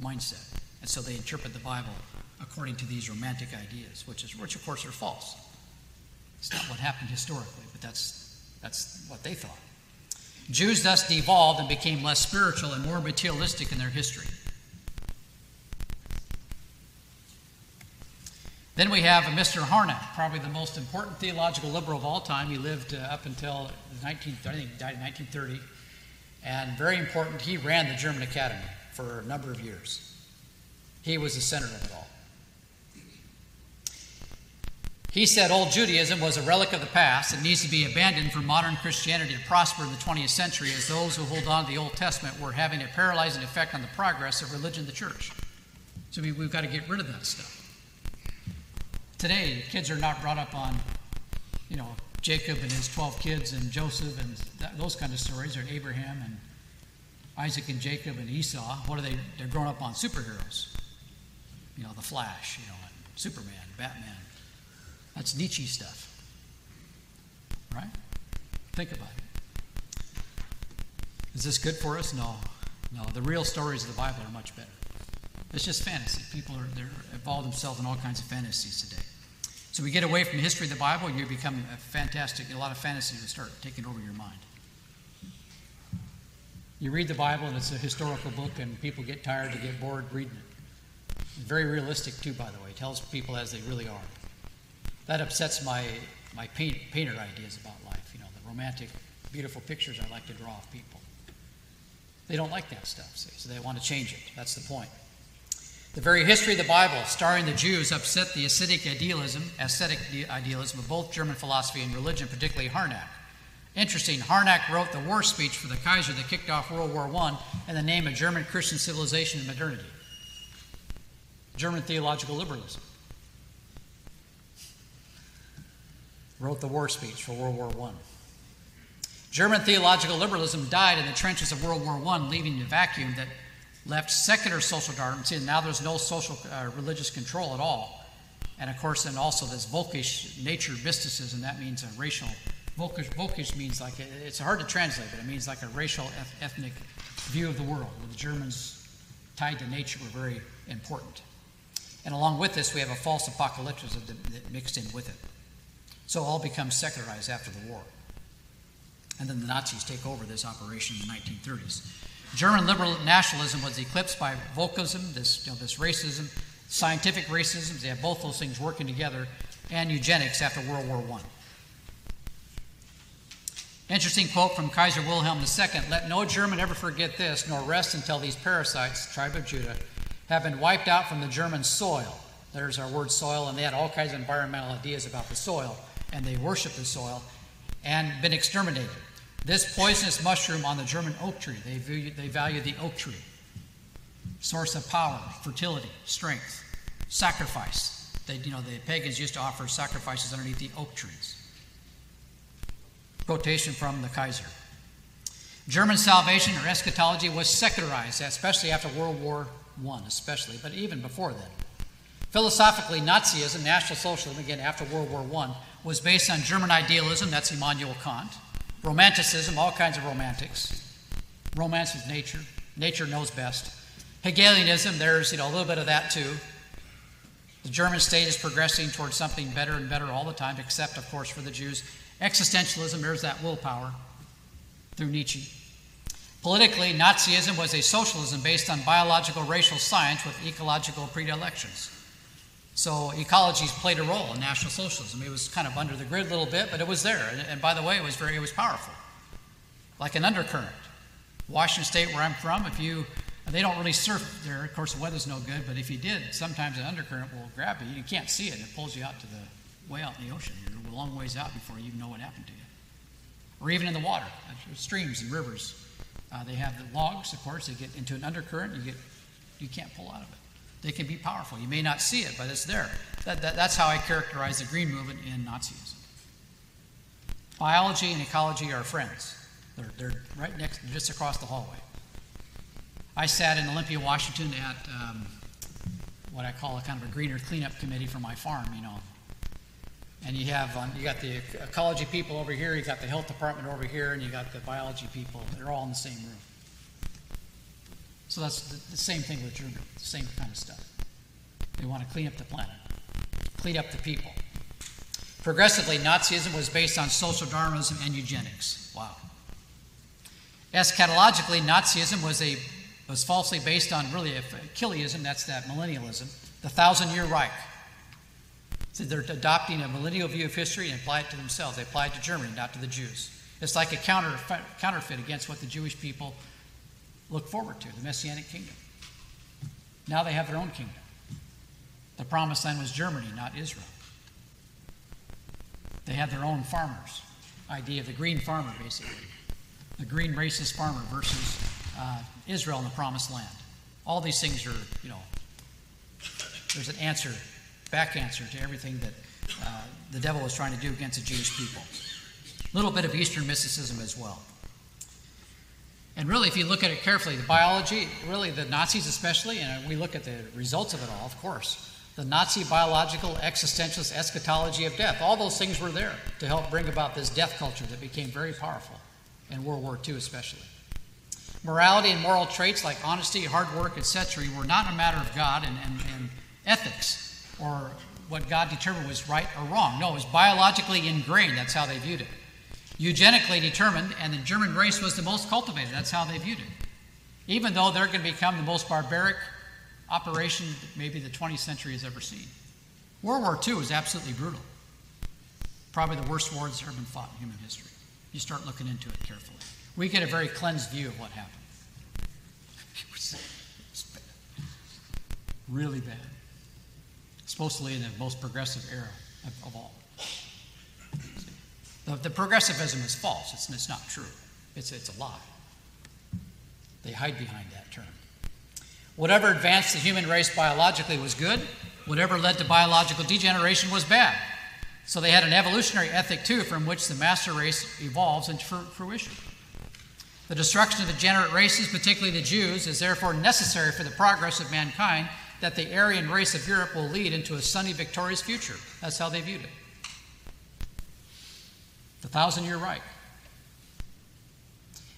mindset. And so they interpret the Bible according to these romantic ideas, which, is, which of course are false. It's not what happened historically, but that's, that's what they thought. Jews thus devolved and became less spiritual and more materialistic in their history. Then we have Mr. Harnack, probably the most important theological liberal of all time. He lived uh, up until 19, I think died in 1930. And very important, he ran the German Academy for a number of years. He was the center of it all. He said old Judaism was a relic of the past and needs to be abandoned for modern Christianity to prosper in the 20th century, as those who hold on to the Old Testament were having a paralyzing effect on the progress of religion the church. So we, we've got to get rid of that stuff. Today, kids are not brought up on, you know, Jacob and his 12 kids and Joseph and that, those kind of stories, or Abraham and Isaac and Jacob and Esau. What are they? They're growing up on superheroes. You know, the Flash, you know, Superman, Batman. That's Nietzsche stuff. Right? Think about it. Is this good for us? No. No. The real stories of the Bible are much better. It's just fantasy. People are they're involved themselves in all kinds of fantasies today. So we get away from the history of the Bible, and you become a fantastic, a lot of fantasies will start taking over your mind. You read the Bible and it's a historical book, and people get tired, they get bored reading it. Very realistic, too, by the way. It tells people as they really are. That upsets my, my paint, painter ideas about life, you know, the romantic, beautiful pictures I like to draw of people. They don't like that stuff, see, so they want to change it. That's the point. The very history of the Bible, starring the Jews, upset the ascetic idealism, ascetic idealism of both German philosophy and religion, particularly Harnack. Interesting, Harnack wrote the war speech for the Kaiser that kicked off World War I in the name of German Christian civilization and modernity. German theological liberalism. Wrote the war speech for World War I. German theological liberalism died in the trenches of World War I, leaving a vacuum that left secular social Darwinism. And now there's no social uh, religious control at all. And of course, then also this Volkish nature mysticism, that means a racial Volkish, Volkish means like, it's hard to translate, but it means like a racial, ethnic view of the world, where the Germans tied to nature were very important. And along with this, we have a false apocalypticism that mixed in with it. So all becomes secularized after the war. And then the Nazis take over this operation in the 1930s. German liberal nationalism was eclipsed by Volkism, this, you know, this racism, scientific racism, they have both those things working together, and eugenics after World War I. Interesting quote from Kaiser Wilhelm II Let no German ever forget this, nor rest until these parasites, tribe of Judah, have been wiped out from the German soil. There's our word soil, and they had all kinds of environmental ideas about the soil, and they worshiped the soil and been exterminated. This poisonous mushroom on the German oak tree, they value, they value the oak tree. Source of power, fertility, strength, sacrifice. They, you know, the pagans used to offer sacrifices underneath the oak trees. Quotation from the Kaiser. German salvation or eschatology was secularized, especially after World War I, especially, but even before then. Philosophically, Nazism, National Socialism, again after World War I, was based on German idealism, that's Immanuel Kant, Romanticism, all kinds of romantics. Romance is nature, nature knows best. Hegelianism, there's you know, a little bit of that too. The German state is progressing towards something better and better all the time, except, of course, for the Jews. Existentialism, there's that willpower through Nietzsche. Politically, Nazism was a socialism based on biological racial science with ecological predilections. So ecologies played a role in National Socialism. It was kind of under the grid a little bit, but it was there. And, and by the way, it was very, it was powerful, like an undercurrent. Washington State, where I'm from, if you, they don't really surf there. Of course, the weather's no good, but if you did, sometimes an undercurrent will grab you. You can't see it, it pulls you out to the way out in the ocean. You're a long ways out before you even know what happened to you. Or even in the water, streams and rivers. Uh, they have the logs, of course. They get into an undercurrent, you get, you can't pull out of it. They can be powerful. You may not see it, but it's there. That, that, that's how I characterize the Green Movement in Nazism. Biology and ecology are friends. They're, they're right next, just across the hallway. I sat in Olympia, Washington at um, what I call a kind of a greener cleanup committee for my farm, you know, and you have um, you got the ecology people over here, you got the health department over here, and you got the biology people. They're all in the same room. So that's the, the same thing with Germany, the same kind of stuff. They want to clean up the planet, clean up the people. Progressively, Nazism was based on social Darwinism and eugenics. Wow. Eschatologically, Nazism was a was falsely based on really Achilleism, that's that millennialism, the thousand year Reich. So they're adopting a millennial view of history and apply it to themselves. They apply it to Germany, not to the Jews. It's like a counter, counterfeit against what the Jewish people look forward to the Messianic kingdom. Now they have their own kingdom. The promised land was Germany, not Israel. They had their own farmers. Idea of the green farmer, basically. The green racist farmer versus uh, Israel in the promised land. All these things are, you know, there's an answer back answer to everything that uh, the devil is trying to do against the Jewish people. A little bit of Eastern mysticism as well. And really, if you look at it carefully, the biology, really the Nazis especially, and we look at the results of it all, of course, the Nazi biological, existentialist eschatology of death, all those things were there to help bring about this death culture that became very powerful in World War II, especially. Morality and moral traits like honesty, hard work, etc., were not a matter of God and, and, and ethics or what God determined was right or wrong. No, it was biologically ingrained. That's how they viewed it. Eugenically determined, and the German race was the most cultivated. That's how they viewed it. Even though they're going to become the most barbaric operation that maybe the 20th century has ever seen. World War II was absolutely brutal. Probably the worst war that's ever been fought in human history. You start looking into it carefully. We get a very cleansed view of what happened. It was, it was bad. Really bad. Supposedly in the most progressive era of, of all. The, the, progressivism is false. It's, it's not true. It's, it's a lie. They hide behind that term. Whatever advanced the human race biologically was good, whatever led to biological degeneration was bad. So they had an evolutionary ethic too from which the master race evolves into fruition. The destruction of the degenerate races, particularly the Jews, is therefore necessary for the progress of mankind that the Aryan race of Europe will lead into a sunny, victorious future. That's how they viewed it. The thousand year Reich.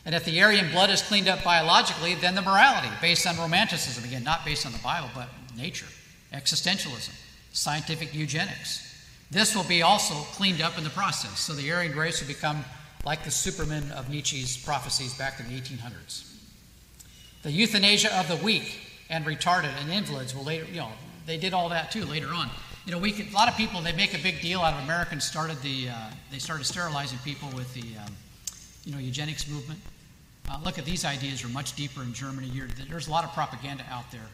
And if the Aryan blood is cleaned up biologically, then the morality, based on romanticism, again, not based on the Bible, but nature, existentialism, scientific eugenics. This will be also cleaned up in the process. So the Aryan race will become like the Superman of Nietzsche's prophecies back in the 1800s. The euthanasia of the weak and retarded and invalids will later, you know, they did all that too later on. You know, we could, a lot of people they make a big deal out of Americans started the uh, they started sterilizing people with the um, you know eugenics movement. Uh, look at these ideas are much deeper in Germany. You're, there's a lot of propaganda out there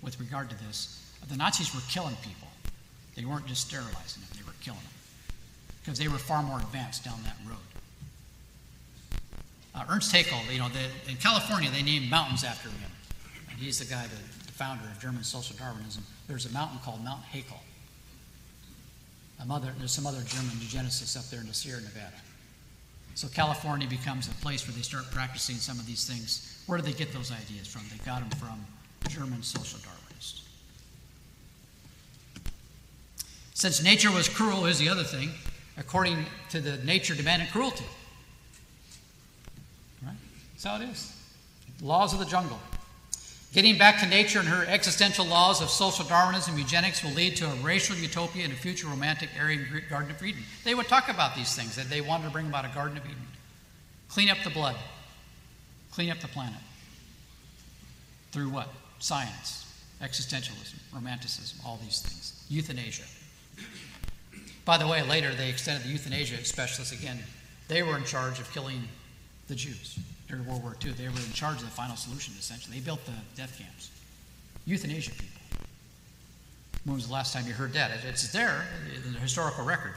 with regard to this. The Nazis were killing people. They weren't just sterilizing them; they were killing them because they were far more advanced down that road. Uh, Ernst Haeckel, you know, the, in California they named mountains after him. And he's the guy, the, the founder of German social Darwinism. There's a mountain called Mount Haeckel. There's some other German eugenicists up there in the Sierra Nevada. So California becomes a place where they start practicing some of these things. Where did they get those ideas from? They got them from German social Darwinists. Since nature was cruel, is the other thing, according to the nature demanded cruelty. Right? That's how it is. Laws of the jungle. Getting back to nature and her existential laws of social Darwinism, and eugenics will lead to a racial utopia and a future romantic Aryan Garden of Eden. They would talk about these things, that they wanted to bring about a Garden of Eden. Clean up the blood, clean up the planet. Through what? Science, existentialism, romanticism, all these things. Euthanasia. By the way, later they extended the euthanasia specialists again. They were in charge of killing the Jews during World War II. They were in charge of the final solution, essentially. They built the death camps. Euthanasia people. When was the last time you heard that? It's there in the historical record,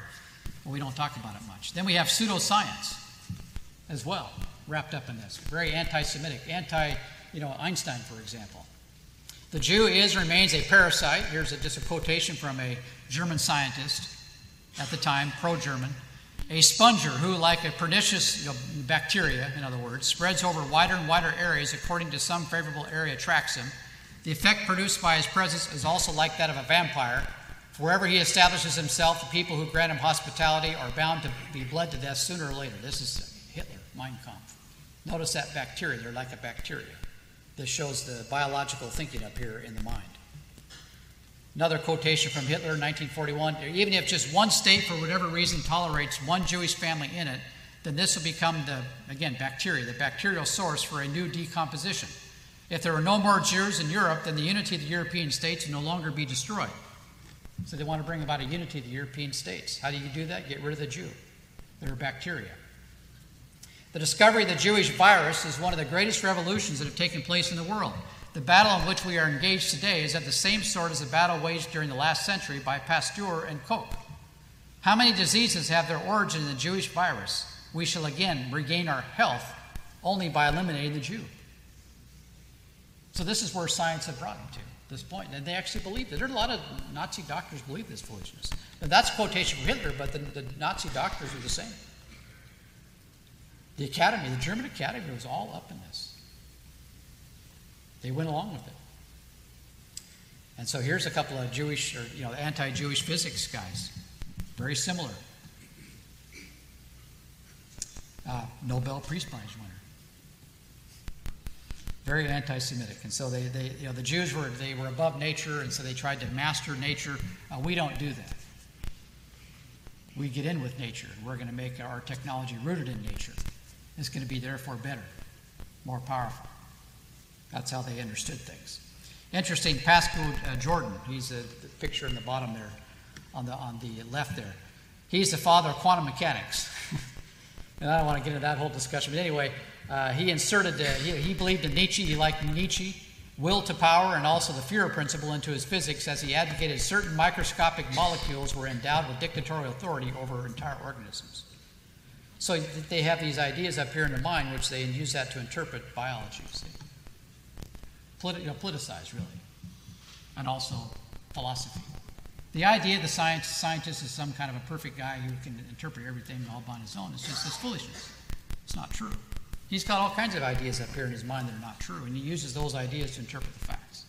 but we don't talk about it much. Then we have pseudoscience as well, wrapped up in this. Very anti Semitic, anti, you know, Einstein, for example. The Jew is remains a parasite. Here's a, just a quotation from a German scientist at the time, pro German. A sponger who, like a pernicious bacteria, in other words, spreads over wider and wider areas according to some favorable area attracts him. The effect produced by his presence is also like that of a vampire. Wherever he establishes himself, the people who grant him hospitality are bound to be bled to death sooner or later. This is Hitler, Mein Kampf. Notice that bacteria, they're like a bacteria. This shows the biological thinking up here in the mind. Another quotation from Hitler in 1941 even if just one state, for whatever reason, tolerates one Jewish family in it, then this will become the, again, bacteria, the bacterial source for a new decomposition. If there are no more Jews in Europe, then the unity of the European states will no longer be destroyed. So they want to bring about a unity of the European states. How do you do that? Get rid of the Jew. They're bacteria. The discovery of the Jewish virus is one of the greatest revolutions that have taken place in the world. The battle in which we are engaged today is of the same sort as the battle waged during the last century by Pasteur and Koch. How many diseases have their origin in the Jewish virus? We shall again regain our health only by eliminating the Jew. So this is where science had brought them to this point, and they actually believed it. There are a lot of Nazi doctors believe this foolishness. And that's a quotation from Hitler, but the, the Nazi doctors are the same. The academy, the German academy, was all up in this. They went along with it. And so here's a couple of Jewish or you know anti-Jewish physics guys, very similar. Uh, Nobel Peace Prize winner, very anti-Semitic, and so they, they you know the Jews were they were above nature, and so they tried to master nature. Uh, we don't do that. we get in with nature. We're going to make our technology rooted in nature. It's going to be therefore better, more powerful. That's how they understood things. Interesting, Pascual uh, Jordan, he's a the picture in the bottom there, on the, on the left there. He's the father of quantum mechanics. and I don't want to get into that whole discussion, but anyway, uh, he inserted, uh, he, he believed in Nietzsche, he liked Nietzsche, will to power, and also the Führer principle into his physics as he advocated certain microscopic molecules were endowed with dictatorial authority over entire organisms. So they have these ideas up here in their mind, which they use that to interpret biology. See? You know, politicized, really, and also philosophy. The idea the science, scientist is some kind of a perfect guy who can interpret everything all on his own is just this foolishness. It's not true. He's got all kinds of ideas up here in his mind that are not true, and he uses those ideas to interpret the facts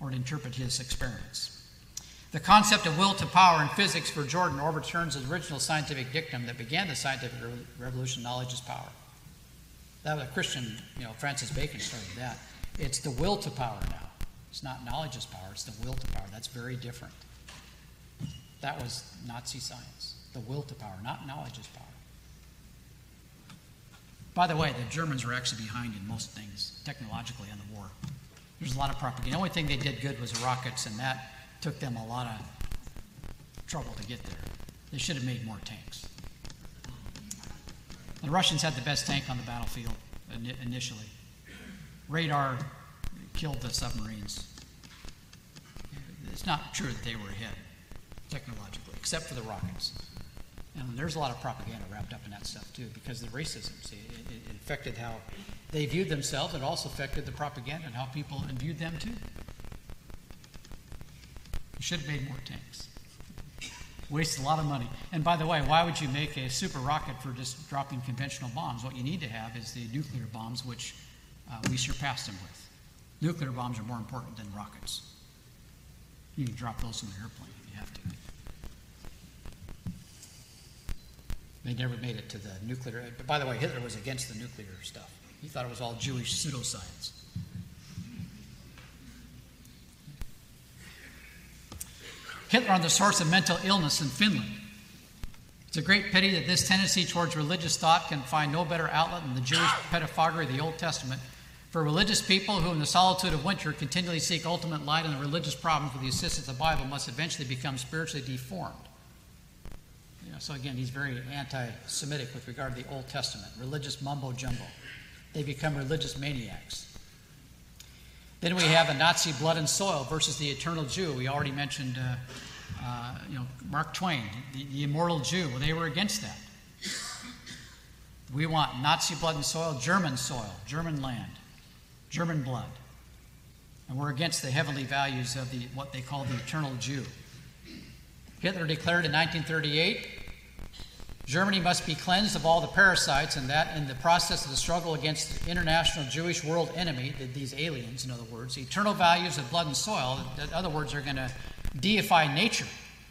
or to interpret his experiments. The concept of will to power in physics for Jordan overturns the original scientific dictum that began the scientific revolution knowledge is power. That was a Christian, you know, Francis Bacon started that. It's the will to power now. It's not knowledge is power, it's the will to power. That's very different. That was Nazi science. The will to power, not knowledge is power. By the way, the Germans were actually behind in most things technologically in the war. There's a lot of propaganda. The only thing they did good was the rockets, and that took them a lot of trouble to get there. They should have made more tanks. The Russians had the best tank on the battlefield initially. Radar killed the submarines. It's not true that they were hit technologically, except for the rockets. And there's a lot of propaganda wrapped up in that stuff too, because of the racism. See, it, it affected how they viewed themselves. It also affected the propaganda and how people viewed them too. You should have made more tanks. Wasted a lot of money. And by the way, why would you make a super rocket for just dropping conventional bombs? What you need to have is the nuclear bombs, which uh, we surpassed them with. Nuclear bombs are more important than rockets. You can drop those from an airplane if you have to. They never made it to the nuclear. But by the way, Hitler was against the nuclear stuff. He thought it was all Jewish pseudoscience. Hitler on the source of mental illness in Finland. It's a great pity that this tendency towards religious thought can find no better outlet than the Jewish pettifoggery of the Old Testament. For religious people who, in the solitude of winter, continually seek ultimate light on the religious problems with the assistance of the Bible, must eventually become spiritually deformed so again, he's very anti Semitic with regard to the Old Testament, religious mumbo jumbo. They become religious maniacs. Then we have a Nazi blood and soil versus the eternal Jew. We already mentioned, uh, uh, you know, Mark Twain, the, the immortal Jew. Well, they were against that. We want Nazi blood and soil, German soil, German land, German blood. And we're against the heavenly values of the, what they call the eternal Jew. Hitler declared in 1938 Germany must be cleansed of all the parasites, and that in the process of the struggle against the international Jewish world enemy, these aliens, in other words, eternal values of blood and soil, in other words, are going to deify nature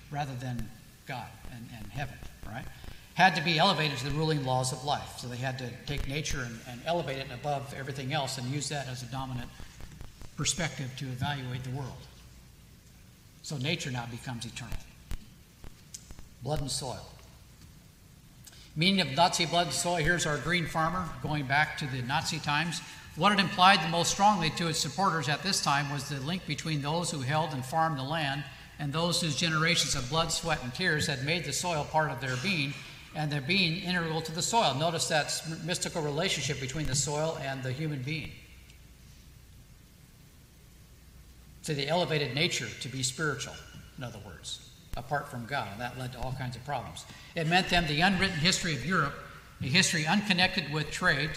rather than God and, and heaven? Had to be elevated to the ruling laws of life. So they had to take nature and, and elevate it above everything else and use that as a dominant perspective to evaluate the world. So nature now becomes eternal. Blood and soil. Meaning of Nazi blood and soil, here's our green farmer going back to the Nazi times. What it implied the most strongly to its supporters at this time was the link between those who held and farmed the land and those whose generations of blood, sweat, and tears had made the soil part of their being and their being integral to the soil. Notice that mystical relationship between the soil and the human being. To the elevated nature to be spiritual, in other words apart from God. And that led to all kinds of problems. It meant them the unwritten history of Europe, a history unconnected with trade,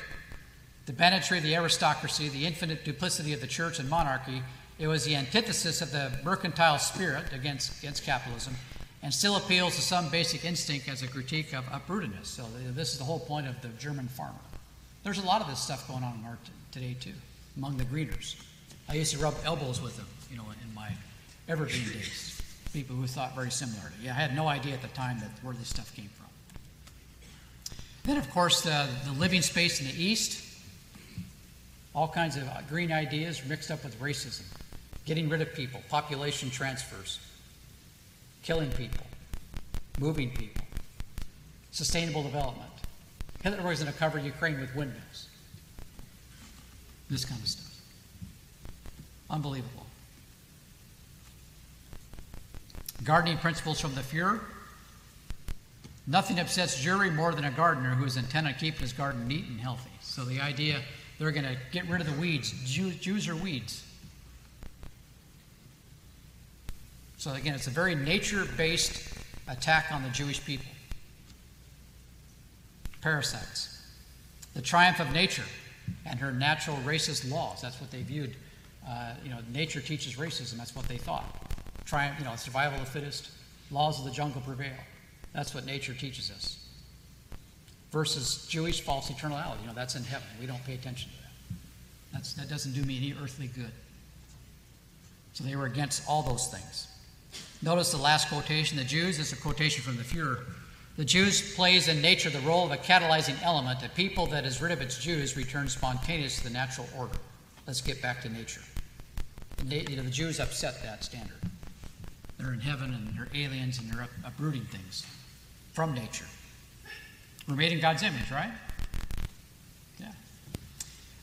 the banditry of the aristocracy, the infinite duplicity of the church and monarchy. It was the antithesis of the mercantile spirit against, against capitalism and still appeals to some basic instinct as a critique of uprootedness. So, this is the whole point of the German farmer. There's a lot of this stuff going on in art today, too, among the greeners. I used to rub elbows with them, you know, in my evergreen days people who thought very similarly. Yeah, I had no idea at the time that where this stuff came from. Then, of course, the, the living space in the East, all kinds of uh, green ideas mixed up with racism, getting rid of people, population transfers, killing people, moving people, sustainable development. Hitler was going to cover Ukraine with windmills. This kind of stuff. Unbelievable. Gardening principles from the Fuhrer. Nothing upsets Jewry more than a gardener who is intent on keeping his garden neat and healthy. So the idea they're going to get rid of the weeds. Jews, Jews are weeds. So again, it's a very nature based attack on the Jewish people. Parasites. The triumph of nature and her natural racist laws. That's what they viewed. Uh, you know, nature teaches racism. That's what they thought. Triumph, you know, survival of the fittest, laws of the jungle prevail. That's what nature teaches us. Versus Jewish false eternality. You know, that's in heaven. We don't pay attention to that. That's, that doesn't do me any earthly good. So they were against all those things. Notice the last quotation. The Jews, is a quotation from the Fuhrer. The Jews plays in nature the role of a catalyzing element. A people that is rid of its Jews returns spontaneous to the natural order. Let's get back to nature. You know, the Jews upset that standard. They're in heaven and they're aliens and they're uprooting things from nature. We're made in God's image, right? Yeah.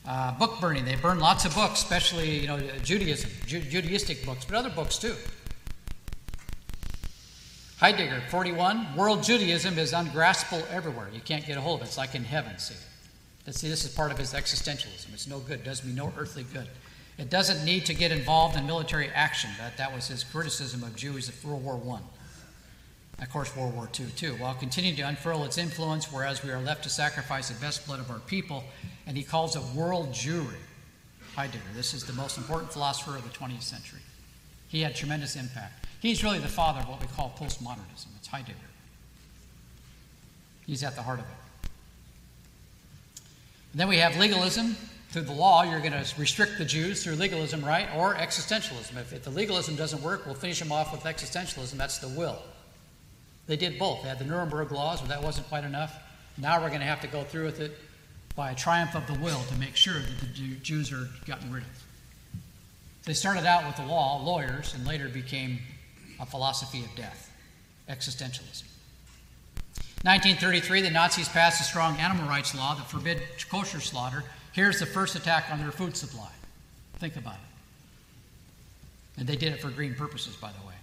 Uh, book burning. They burn lots of books, especially you know Judaism, Ju- Judaistic books, but other books too. Heidegger, 41. World Judaism is ungraspable everywhere. You can't get a hold of it. It's like in heaven, see. See, this is part of his existentialism. It's no good. It does me no earthly good. It doesn't need to get involved in military action. That, that was his criticism of Jews of World War I. Of course, World War II, too. While continuing to unfurl its influence, whereas we are left to sacrifice the best blood of our people, and he calls it world Jewry. Heidegger. This is the most important philosopher of the 20th century. He had tremendous impact. He's really the father of what we call postmodernism. It's Heidegger. He's at the heart of it. And then we have legalism. Through the law, you're going to restrict the Jews through legalism, right? Or existentialism. If, if the legalism doesn't work, we'll finish them off with existentialism. That's the will. They did both. They had the Nuremberg laws, but that wasn't quite enough. Now we're going to have to go through with it by a triumph of the will to make sure that the Jews are gotten rid of. They started out with the law, lawyers, and later became a philosophy of death, existentialism. 1933, the Nazis passed a strong animal rights law that forbid kosher slaughter. Here's the first attack on their food supply. Think about it. And they did it for green purposes, by the way.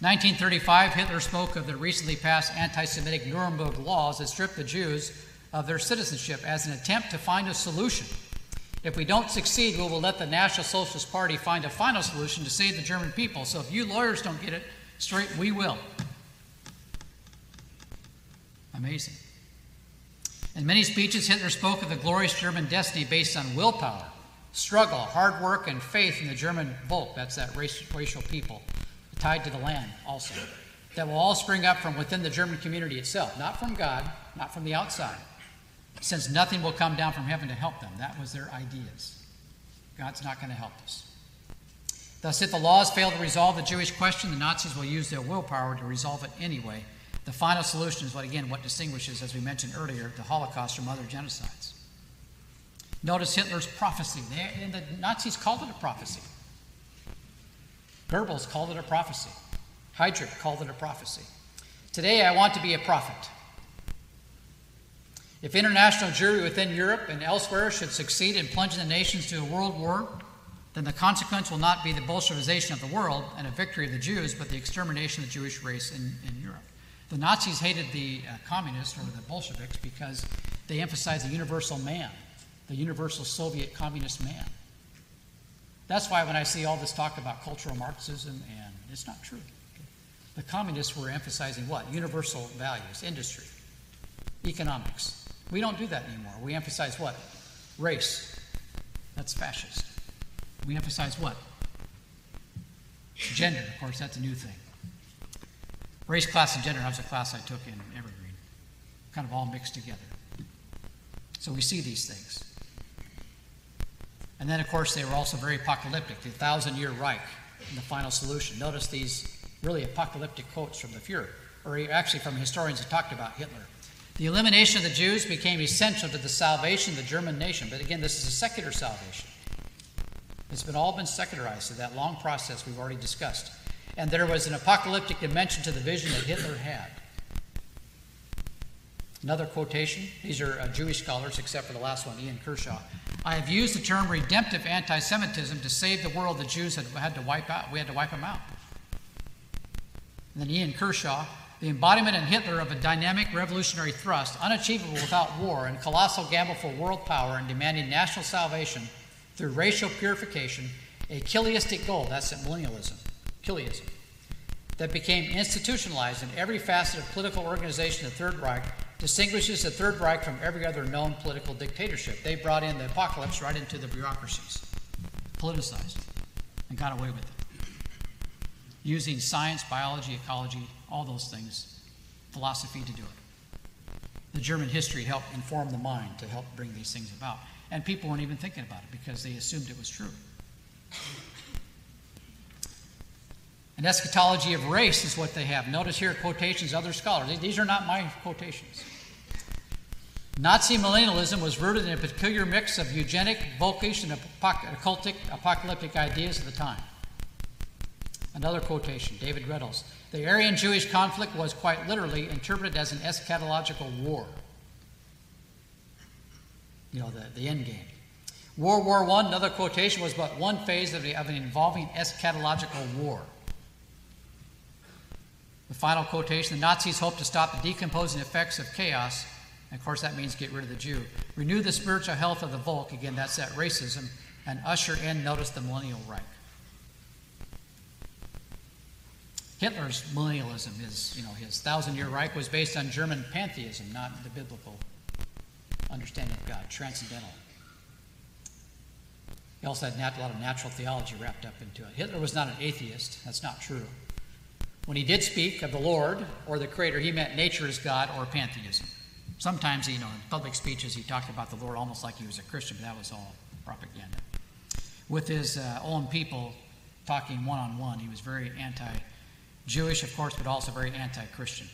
1935, Hitler spoke of the recently passed anti Semitic Nuremberg laws that stripped the Jews of their citizenship as an attempt to find a solution. If we don't succeed, we will let the National Socialist Party find a final solution to save the German people. So if you lawyers don't get it straight, we will. Amazing. In many speeches, Hitler spoke of the glorious German destiny based on willpower, struggle, hard work, and faith in the German Volk. That's that race, racial people tied to the land also. That will all spring up from within the German community itself, not from God, not from the outside. Since nothing will come down from heaven to help them. That was their ideas. God's not going to help us. Thus, if the laws fail to resolve the Jewish question, the Nazis will use their willpower to resolve it anyway. The final solution is what, again, what distinguishes, as we mentioned earlier, the Holocaust from other genocides. Notice Hitler's prophecy. They, and the Nazis called it a prophecy. Goebbels called it a prophecy. Heydrich called it a prophecy. Today, I want to be a prophet. If international Jewry within Europe and elsewhere should succeed in plunging the nations to a world war, then the consequence will not be the Bolshevization of the world and a victory of the Jews, but the extermination of the Jewish race in, in Europe. The Nazis hated the uh, communists or the Bolsheviks because they emphasized the universal man, the universal Soviet communist man. That's why when I see all this talk about cultural Marxism, and it's not true. The communists were emphasizing what? Universal values, industry, economics. We don't do that anymore. We emphasize what? Race. That's fascist. We emphasize what? Gender. Of course, that's a new thing. Race, class, and gender. That was a class I took in Evergreen. Kind of all mixed together. So we see these things. And then, of course, they were also very apocalyptic. The thousand year Reich and the final solution. Notice these really apocalyptic quotes from the Fuhrer, or actually from historians who talked about Hitler. The elimination of the Jews became essential to the salvation of the German nation. But again, this is a secular salvation. It's been all been secularized through that long process we've already discussed. And there was an apocalyptic dimension to the vision that Hitler had. Another quotation, these are uh, Jewish scholars, except for the last one, Ian Kershaw. I have used the term redemptive anti Semitism to save the world the Jews had, had to wipe out. We had to wipe them out. And then Ian Kershaw, the embodiment in Hitler of a dynamic revolutionary thrust, unachievable without war, and colossal gamble for world power and demanding national salvation through racial purification, a chiliastic goal, that's millennialism, chiliasm, that became institutionalized in every facet of political organization of the Third Reich distinguishes the Third Reich from every other known political dictatorship. They brought in the apocalypse right into the bureaucracies, politicized, and got away with it. Using science, biology, ecology, all those things, philosophy to do it. The German history helped inform the mind to help bring these things about. And people weren't even thinking about it because they assumed it was true. An eschatology of race is what they have. Notice here quotations, other scholars. These are not my quotations. Nazi millennialism was rooted in a peculiar mix of eugenic, volkish, and occultic, apocalyptic ideas of the time. Another quotation, David Redles. The Aryan Jewish conflict was quite literally interpreted as an eschatological war. You know, the, the end game. World War I, another quotation, was but one phase of, the, of an involving eschatological war. The final quotation the Nazis hoped to stop the decomposing effects of chaos. And of course, that means get rid of the Jew. Renew the spiritual health of the Volk. Again, that's that racism. And usher in, notice, the millennial Reich. Hitler's millennialism, his, you know, his thousand year Reich was based on German pantheism, not the biblical understanding of God, transcendental. He also had a lot of natural theology wrapped up into it. Hitler was not an atheist. That's not true. When he did speak of the Lord or the Creator, he meant nature as God or pantheism. Sometimes, you know, in public speeches, he talked about the Lord almost like he was a Christian, but that was all propaganda. With his uh, own people talking one on one, he was very anti Jewish, of course, but also very anti Christian.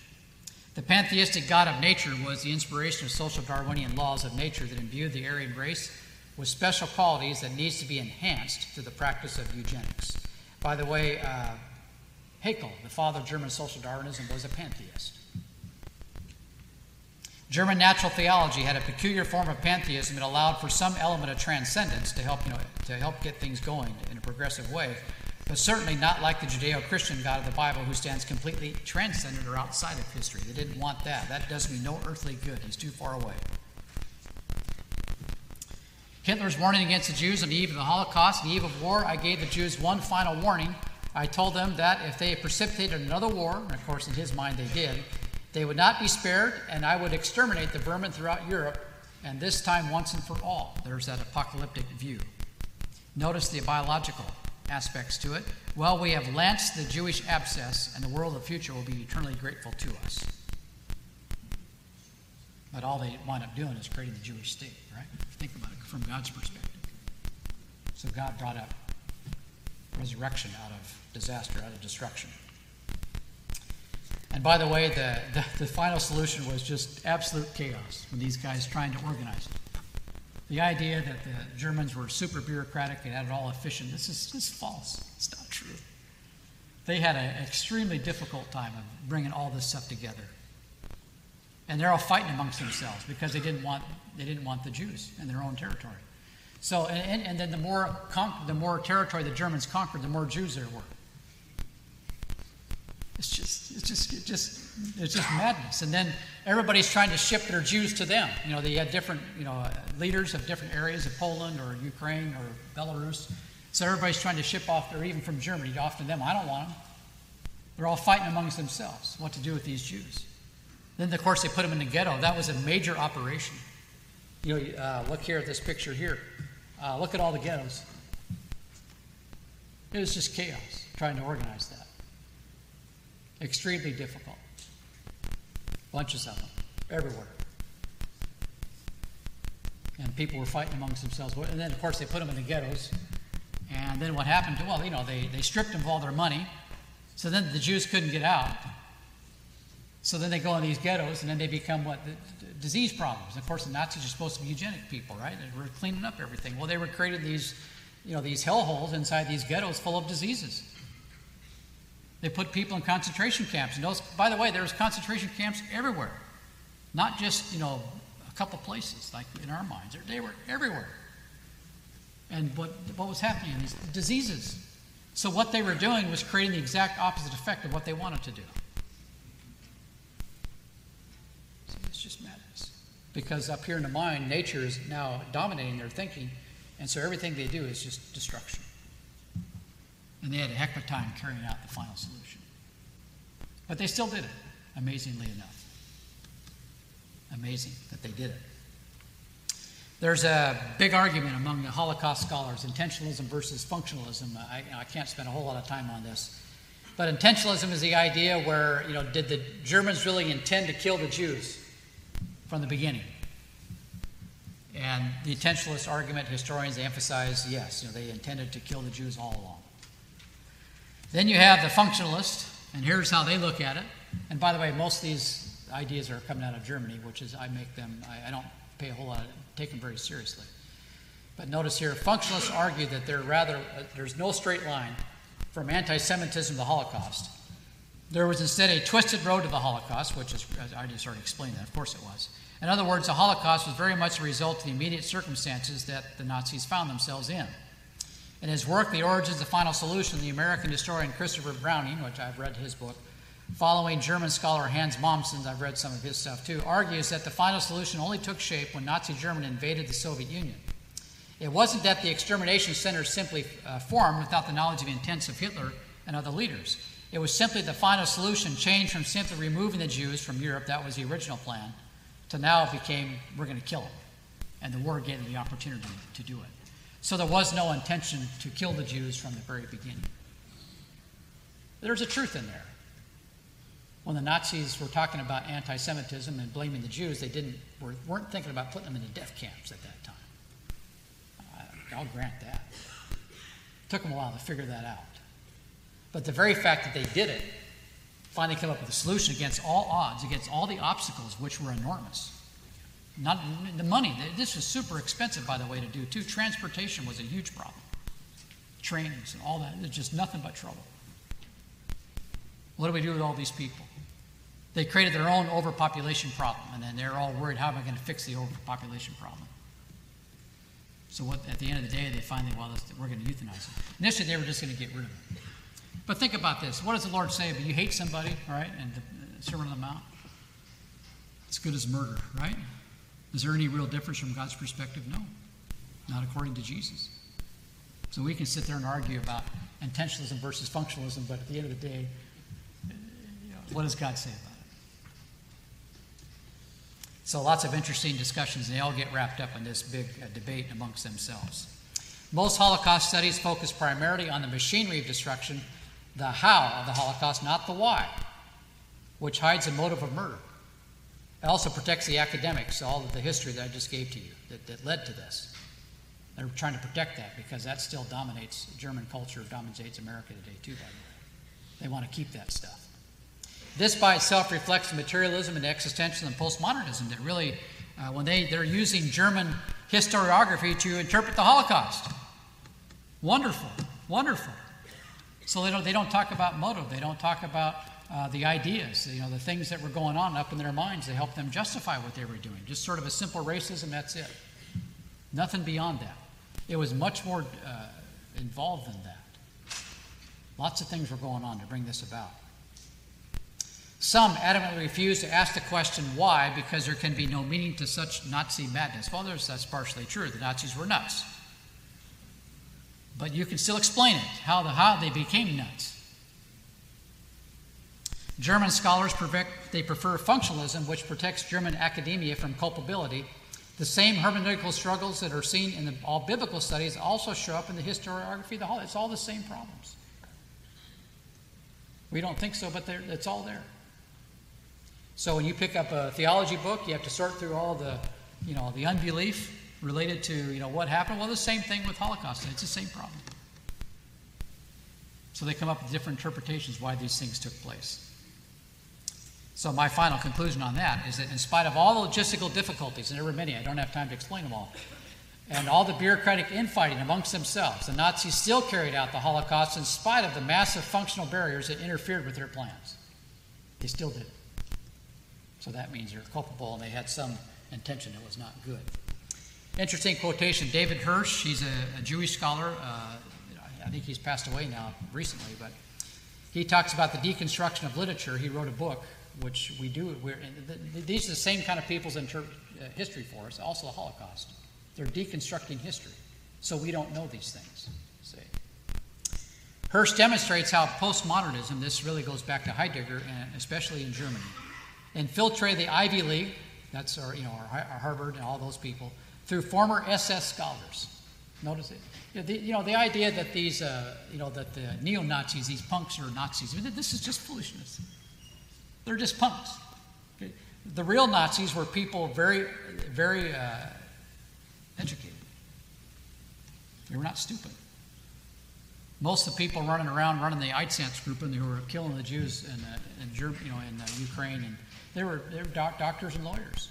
The pantheistic God of nature was the inspiration of social Darwinian laws of nature that imbued the Aryan race with special qualities that needs to be enhanced through the practice of eugenics. By the way, uh, Haeckel, the father of German social Darwinism, was a pantheist. German natural theology had a peculiar form of pantheism that allowed for some element of transcendence to help, you know, to help get things going in a progressive way, but certainly not like the Judeo Christian God of the Bible who stands completely transcendent or outside of history. They didn't want that. That does me no earthly good. He's too far away. Hitler's warning against the Jews on the eve of the Holocaust, the eve of war, I gave the Jews one final warning I told them that if they precipitated another war, and of course in his mind they did, they would not be spared, and I would exterminate the vermin throughout Europe, and this time once and for all. There's that apocalyptic view. Notice the biological aspects to it. Well, we have lanced the Jewish abscess, and the world of the future will be eternally grateful to us. But all they wind up doing is creating the Jewish state, right? Think about it from God's perspective. So God brought up resurrection out of disaster, out of destruction. And by the way, the, the, the, final solution was just absolute chaos when these guys trying to organize it. The idea that the Germans were super bureaucratic and had it all efficient, this is, this is false. It's not true. They had an extremely difficult time of bringing all this stuff together. And they're all fighting amongst themselves because they didn't want, they didn't want the Jews in their own territory. So, and, and then the more, con- the more territory the Germans conquered, the more Jews there were. It's just, it's just, it's just, it's just madness. And then everybody's trying to ship their Jews to them. You know, they had different, you know, leaders of different areas of Poland or Ukraine or Belarus. So everybody's trying to ship off, or even from Germany, off to them. I don't want them. They're all fighting amongst themselves what to do with these Jews. Then, of course, they put them in the ghetto. That was a major operation. You know, uh, look here at this picture here. Uh, look at all the ghettos. It was just chaos trying to organize that. Extremely difficult. Bunches of them, everywhere. And people were fighting amongst themselves. And then, of course, they put them in the ghettos. And then what happened to, well, you know, they, they stripped them of all their money. So then the Jews couldn't get out. So then they go in these ghettos, and then they become what? The, the disease problems. And of course, the Nazis are supposed to be eugenic people, right? They were cleaning up everything. Well, they were creating these, you know, these hellholes inside these ghettos full of diseases. They put people in concentration camps. And those, by the way, there was concentration camps everywhere. Not just, you know, a couple places, like in our minds. They were everywhere. And what, what was happening? These diseases. So what they were doing was creating the exact opposite effect of what they wanted to do. So it's just madness. Because up here in the mind, nature is now dominating their thinking, and so everything they do is just destruction. And they had a heck of a time carrying out the final solution. But they still did it, amazingly enough. Amazing that they did it. There's a big argument among the Holocaust scholars intentionalism versus functionalism. I, I, can't spend a whole lot of time on this. But intentionalism is the idea where, you know, did the Germans really intend to kill the Jews from the beginning? And the intentionalist argument, historians emphasize yes, you know, they intended to kill the Jews all along. Then you have the functionalist, and here's how they look at it. And by the way, most of these ideas are coming out of Germany, which is I make them, I, I don't pay a whole lot, of, take them very seriously. But notice here, functionalists argue that there rather, uh, there's no straight line from anti Semitism to the Holocaust. There was instead a twisted road to the Holocaust, which is, I just already explained that, of course it was. In other words, the Holocaust was very much a result of the immediate circumstances that the Nazis found themselves in. In his work, The Origins of the Final Solution, the American historian Christopher Browning, which I've read his book, following German scholar Hans Mommsen, I've read some of his stuff too, argues that the final solution only took shape when Nazi Germany invaded the Soviet Union. It wasn't that the extermination centers simply uh, formed without the knowledge of the intents of Hitler and other leaders. It was simply the final solution changed from simply removing the Jews from Europe, that was the original plan, to now it became we're going to kill them. And the war gave them the opportunity to do it. So there was no intention to kill the Jews from the very beginning. There's a truth in there. When the Nazis were talking about anti Semitism and blaming the Jews, they didn't, were, weren't thinking about putting them into death camps at that time. Uh, I'll grant that. It took them a while to figure that out. But the very fact that they did it finally came up with a solution against all odds, against all the obstacles, which were enormous. Not the money. This was super expensive, by the way, to do too. Transportation was a huge problem. Trains and all that. There's just nothing but trouble. What do we do with all these people? They created their own overpopulation problem, and then they're all worried how am I going to fix the overpopulation problem? So what, at the end of the day, they finally, well, we're going to euthanize them. Initially, they were just going to get rid of them. But think about this. What does the Lord say? But you hate somebody, right? And the Sermon on the Mount. It's good as murder, right? Is there any real difference from God's perspective? No, not according to Jesus. So we can sit there and argue about intentionalism versus functionalism, but at the end of the day, what does God say about it? So lots of interesting discussions, and they all get wrapped up in this big uh, debate amongst themselves. Most Holocaust studies focus primarily on the machinery of destruction, the how of the Holocaust, not the why, which hides the motive of murder. It also protects the academics, all of the history that I just gave to you that, that led to this. They're trying to protect that because that still dominates German culture, dominates America today, too, by the way. They want to keep that stuff. This by itself reflects the materialism and existentialism and postmodernism that really, uh, when they, they're using German historiography to interpret the Holocaust. Wonderful, wonderful. So they don't, they don't talk about motive, they don't talk about uh, the ideas, you know, the things that were going on up in their minds to help them justify what they were doing. Just sort of a simple racism, that's it. Nothing beyond that. It was much more uh, involved than that. Lots of things were going on to bring this about. Some adamantly refuse to ask the question why because there can be no meaning to such Nazi madness. Well, there's that's partially true. The Nazis were nuts. But you can still explain it, how, the, how they became nuts. German scholars they prefer functionalism, which protects German academia from culpability. The same hermeneutical struggles that are seen in the, all biblical studies also show up in the historiography of the Holocaust. It's all the same problems. We don't think so, but it's all there. So when you pick up a theology book, you have to sort through all the, you know, the unbelief related to, you know, what happened. Well, the same thing with Holocaust. It's the same problem. So they come up with different interpretations why these things took place. So, my final conclusion on that is that in spite of all the logistical difficulties, and there were many, I don't have time to explain them all, and all the bureaucratic infighting amongst themselves, the Nazis still carried out the Holocaust in spite of the massive functional barriers that interfered with their plans. They still did. So that means they're culpable and they had some intention that was not good. Interesting quotation David Hirsch, he's a, a Jewish scholar. Uh, I think he's passed away now recently, but he talks about the deconstruction of literature. He wrote a book, which we do. We're, these are the same kind of people's inter- uh, history for us, also the Holocaust. They're deconstructing history, so we don't know these things. See. Hirsch demonstrates how postmodernism, this really goes back to Heidegger, and especially in Germany, infiltrated the Ivy League, that's our, you know, our, our Harvard and all those people, through former SS scholars. Notice it. You know, the, you know, the idea that these, uh, you know, that the neo Nazis, these punks are Nazis, this is just foolishness. They're just punks. Okay? The real Nazis were people very, very uh, educated. They were not stupid. Most of the people running around running the Einsatzgruppen and who were killing the Jews in, uh, in, you know, in uh, Ukraine, and they were, they were doc- doctors and lawyers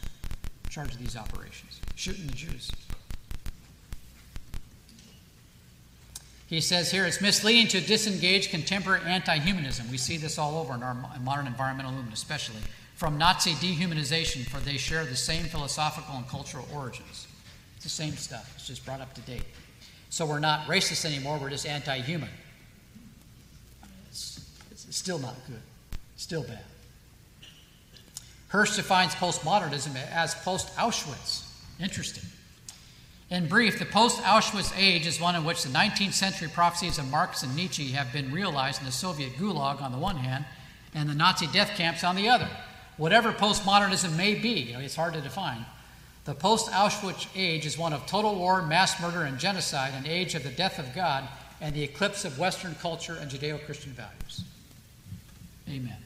in charge of these operations, shooting the Jews. He says here it's misleading to disengage contemporary anti humanism. We see this all over in our modern environmental movement, especially from Nazi dehumanization, for they share the same philosophical and cultural origins. It's the same stuff, it's just brought up to date. So we're not racist anymore, we're just anti human. It's, it's still not good, still bad. Hirsch defines postmodernism as post Auschwitz. Interesting. In brief, the post Auschwitz age is one in which the 19th century prophecies of Marx and Nietzsche have been realized in the Soviet Gulag on the one hand and the Nazi death camps on the other. Whatever postmodernism may be, it's hard to define. The post Auschwitz age is one of total war, mass murder, and genocide, an age of the death of God and the eclipse of Western culture and Judeo Christian values. Amen.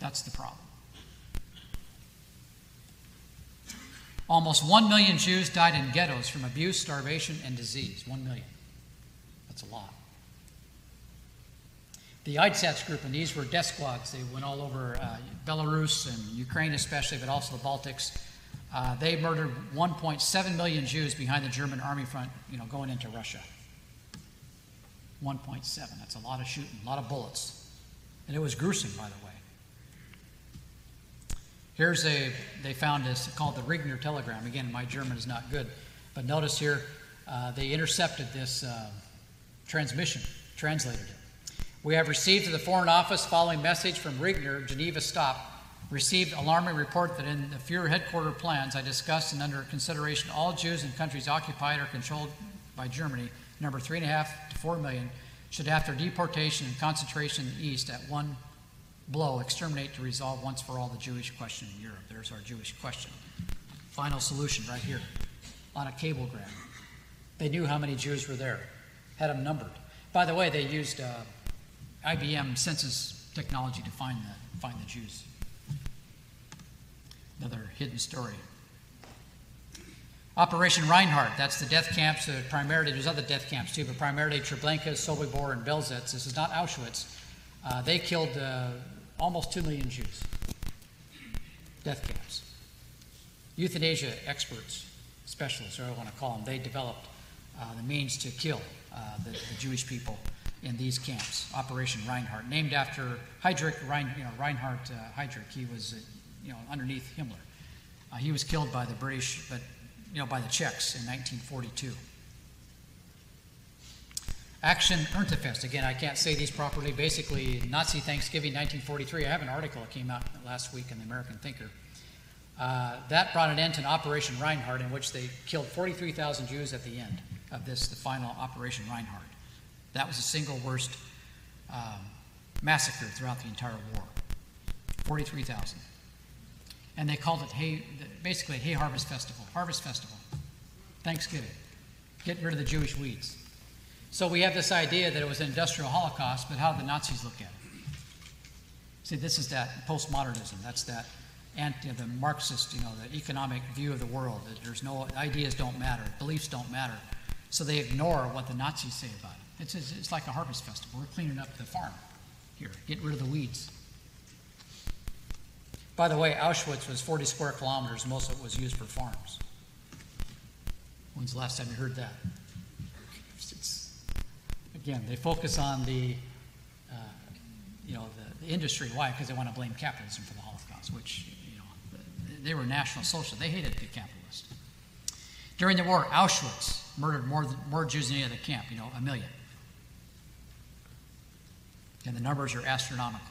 That's the problem. Almost 1 million Jews died in ghettos from abuse, starvation, and disease. 1 million. That's a lot. The Einsatzgruppen, and these were death squads. They went all over uh, Belarus and Ukraine, especially, but also the Baltics. Uh, they murdered 1.7 million Jews behind the German army front, you know, going into Russia. 1.7. That's a lot of shooting, a lot of bullets. And it was gruesome, by the way. Here's a, they found this called the Riegner telegram. Again, my German is not good, but notice here uh, they intercepted this uh, transmission, translated it. We have received to the Foreign Office following message from Riegner, Geneva stop. Received alarming report that in the Fuhrer headquarter plans I discussed and under consideration all Jews in countries occupied or controlled by Germany, number three and a half to four million, should after deportation and concentration in the East at one blow, exterminate to resolve once for all the Jewish question in Europe. There's our Jewish question. Final solution right here on a cablegram. They knew how many Jews were there, had them numbered. By the way, they used uh, IBM census technology to find the, find the Jews. Another hidden story. Operation Reinhardt, that's the death camps, uh, primarily, there's other death camps too, but primarily Treblinka, Sobibor, and Belzec. This is not Auschwitz. Uh, they killed uh, almost 2 million Jews. Death camps. Euthanasia experts, specialists, or I want to call them, they developed uh, the means to kill uh, the, the, Jewish people in these camps. Operation Reinhardt, named after Heydrich Rein, you know, Reinhard uh, Heydrich. He was, uh, you know, underneath Himmler. Uh, he was killed by the British, but you know, by the Czechs in 1942. Action Erntefest. Again, I can't say these properly. Basically, Nazi Thanksgiving 1943. I have an article that came out last week in the American Thinker. Uh, that brought an end to Operation Reinhardt, in which they killed 43,000 Jews at the end of this, the final Operation Reinhardt. That was the single worst um, massacre throughout the entire war. 43,000. And they called it hay, basically Hay Harvest Festival, Harvest Festival, Thanksgiving. Get rid of the Jewish weeds. So we have this idea that it was an industrial holocaust, but how did the Nazis look at it? See, this is that postmodernism. That's that anti, the Marxist, you know, the economic view of the world. That there's no ideas don't matter, beliefs don't matter. So they ignore what the Nazis say about it. It's, it's, it's like a harvest festival. We're cleaning up the farm here, getting rid of the weeds. By the way, Auschwitz was 40 square kilometers. Most of it was used for farms. When's the last time you heard that? Again, they focus on the, uh, you know, the, the, industry. Why? Because they want to blame capitalism for the Holocaust, which, you know, they were National Socialists. They hated the capitalists. During the war, Auschwitz murdered more, more Jews than any other camp, you know, a million. And the numbers are astronomical.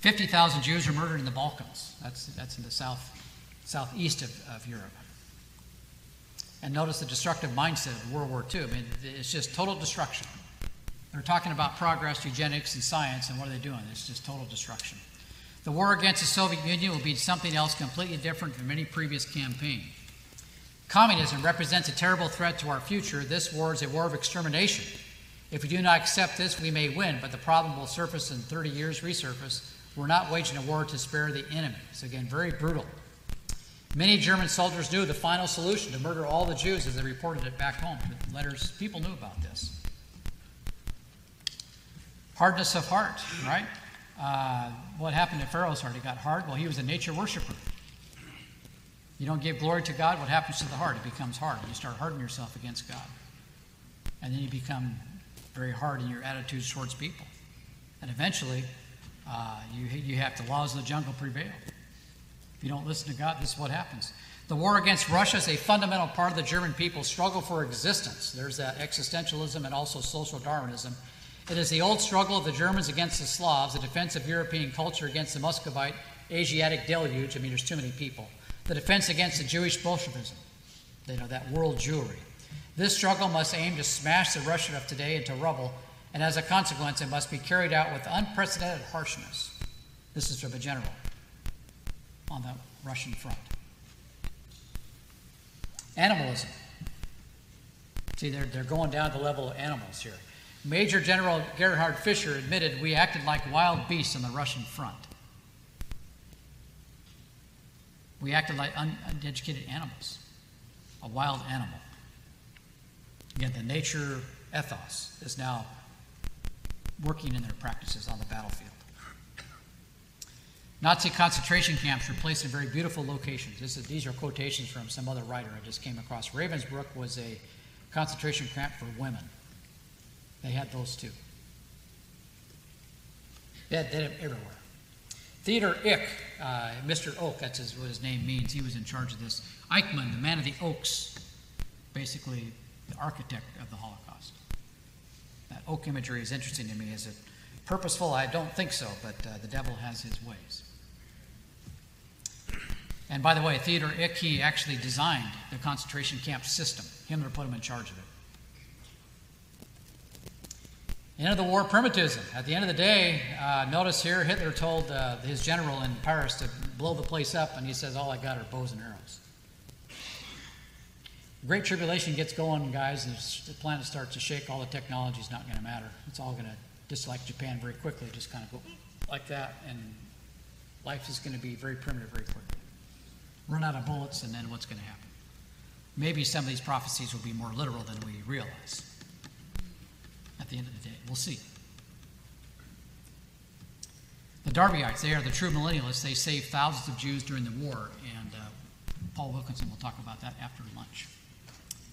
50,000 Jews were murdered in the Balkans. That's, that's in the south, southeast of, of Europe. And notice the destructive mindset of World War II. I mean, it's just total destruction. They're talking about progress, eugenics, and science, and what are they doing? It's just total destruction. The war against the Soviet Union will be something else completely different from any previous campaign. Communism represents a terrible threat to our future. This war is a war of extermination. If we do not accept this, we may win, but the problem will surface in 30 years, resurface. We're not waging a war to spare the enemy. So, again, very brutal. Many German soldiers knew the final solution to murder all the Jews as they reported it back home. Letters, people knew about this. Hardness of heart, right? Uh, what happened to Pharaoh's heart? He got hard. Well, he was a nature worshiper. You don't give glory to God, what happens to the heart? It becomes hard. You start hardening yourself against God. And then you become very hard in your attitudes towards people. And eventually, uh, you, you have the laws of the jungle prevail. If you don't listen to God, this is what happens. The war against Russia is a fundamental part of the German people's struggle for existence. There's that existentialism and also social Darwinism. It is the old struggle of the Germans against the Slavs, the defense of European culture against the Muscovite Asiatic deluge. I mean, there's too many people. The defense against the Jewish Bolshevism, you know, that world Jewry. This struggle must aim to smash the Russian of today into rubble, and as a consequence, it must be carried out with unprecedented harshness. This is from a general on the Russian front. Animalism. See, they're, they're going down to the level of animals here. Major General Gerhard Fischer admitted we acted like wild beasts on the Russian front. We acted like uneducated animals, a wild animal. Again, the nature ethos is now working in their practices on the battlefield. Nazi concentration camps were placed in very beautiful locations. Is, these are quotations from some other writer I just came across. Ravensbrück was a concentration camp for women. They had those too. They had, they had everywhere. Theodor Eicke, uh, Mr. Oak, that's his, what his name means, he was in charge of this. Eichmann, the man of the oaks, basically the architect of the Holocaust. That oak imagery is interesting to me. Is it purposeful? I don't think so, but uh, the devil has his ways. And by the way, Theodor Eicke, he actually designed the concentration camp system. Himmler put him in charge of it. End of the war, primitivism. At the end of the day, uh, notice here Hitler told uh, his general in Paris to blow the place up, and he says, All I got are bows and arrows. Great tribulation gets going, guys, and the planet starts to shake. All the technology is not going to matter. It's all going to, just like Japan, very quickly, just kind of go like that, and life is going to be very primitive very quickly. Run out of bullets, and then what's going to happen? Maybe some of these prophecies will be more literal than we realize at the end of the day. We'll see. The Darbyites, they are the true millennialists. They saved thousands of Jews during the war, and uh, Paul Wilkinson will talk about that after lunch.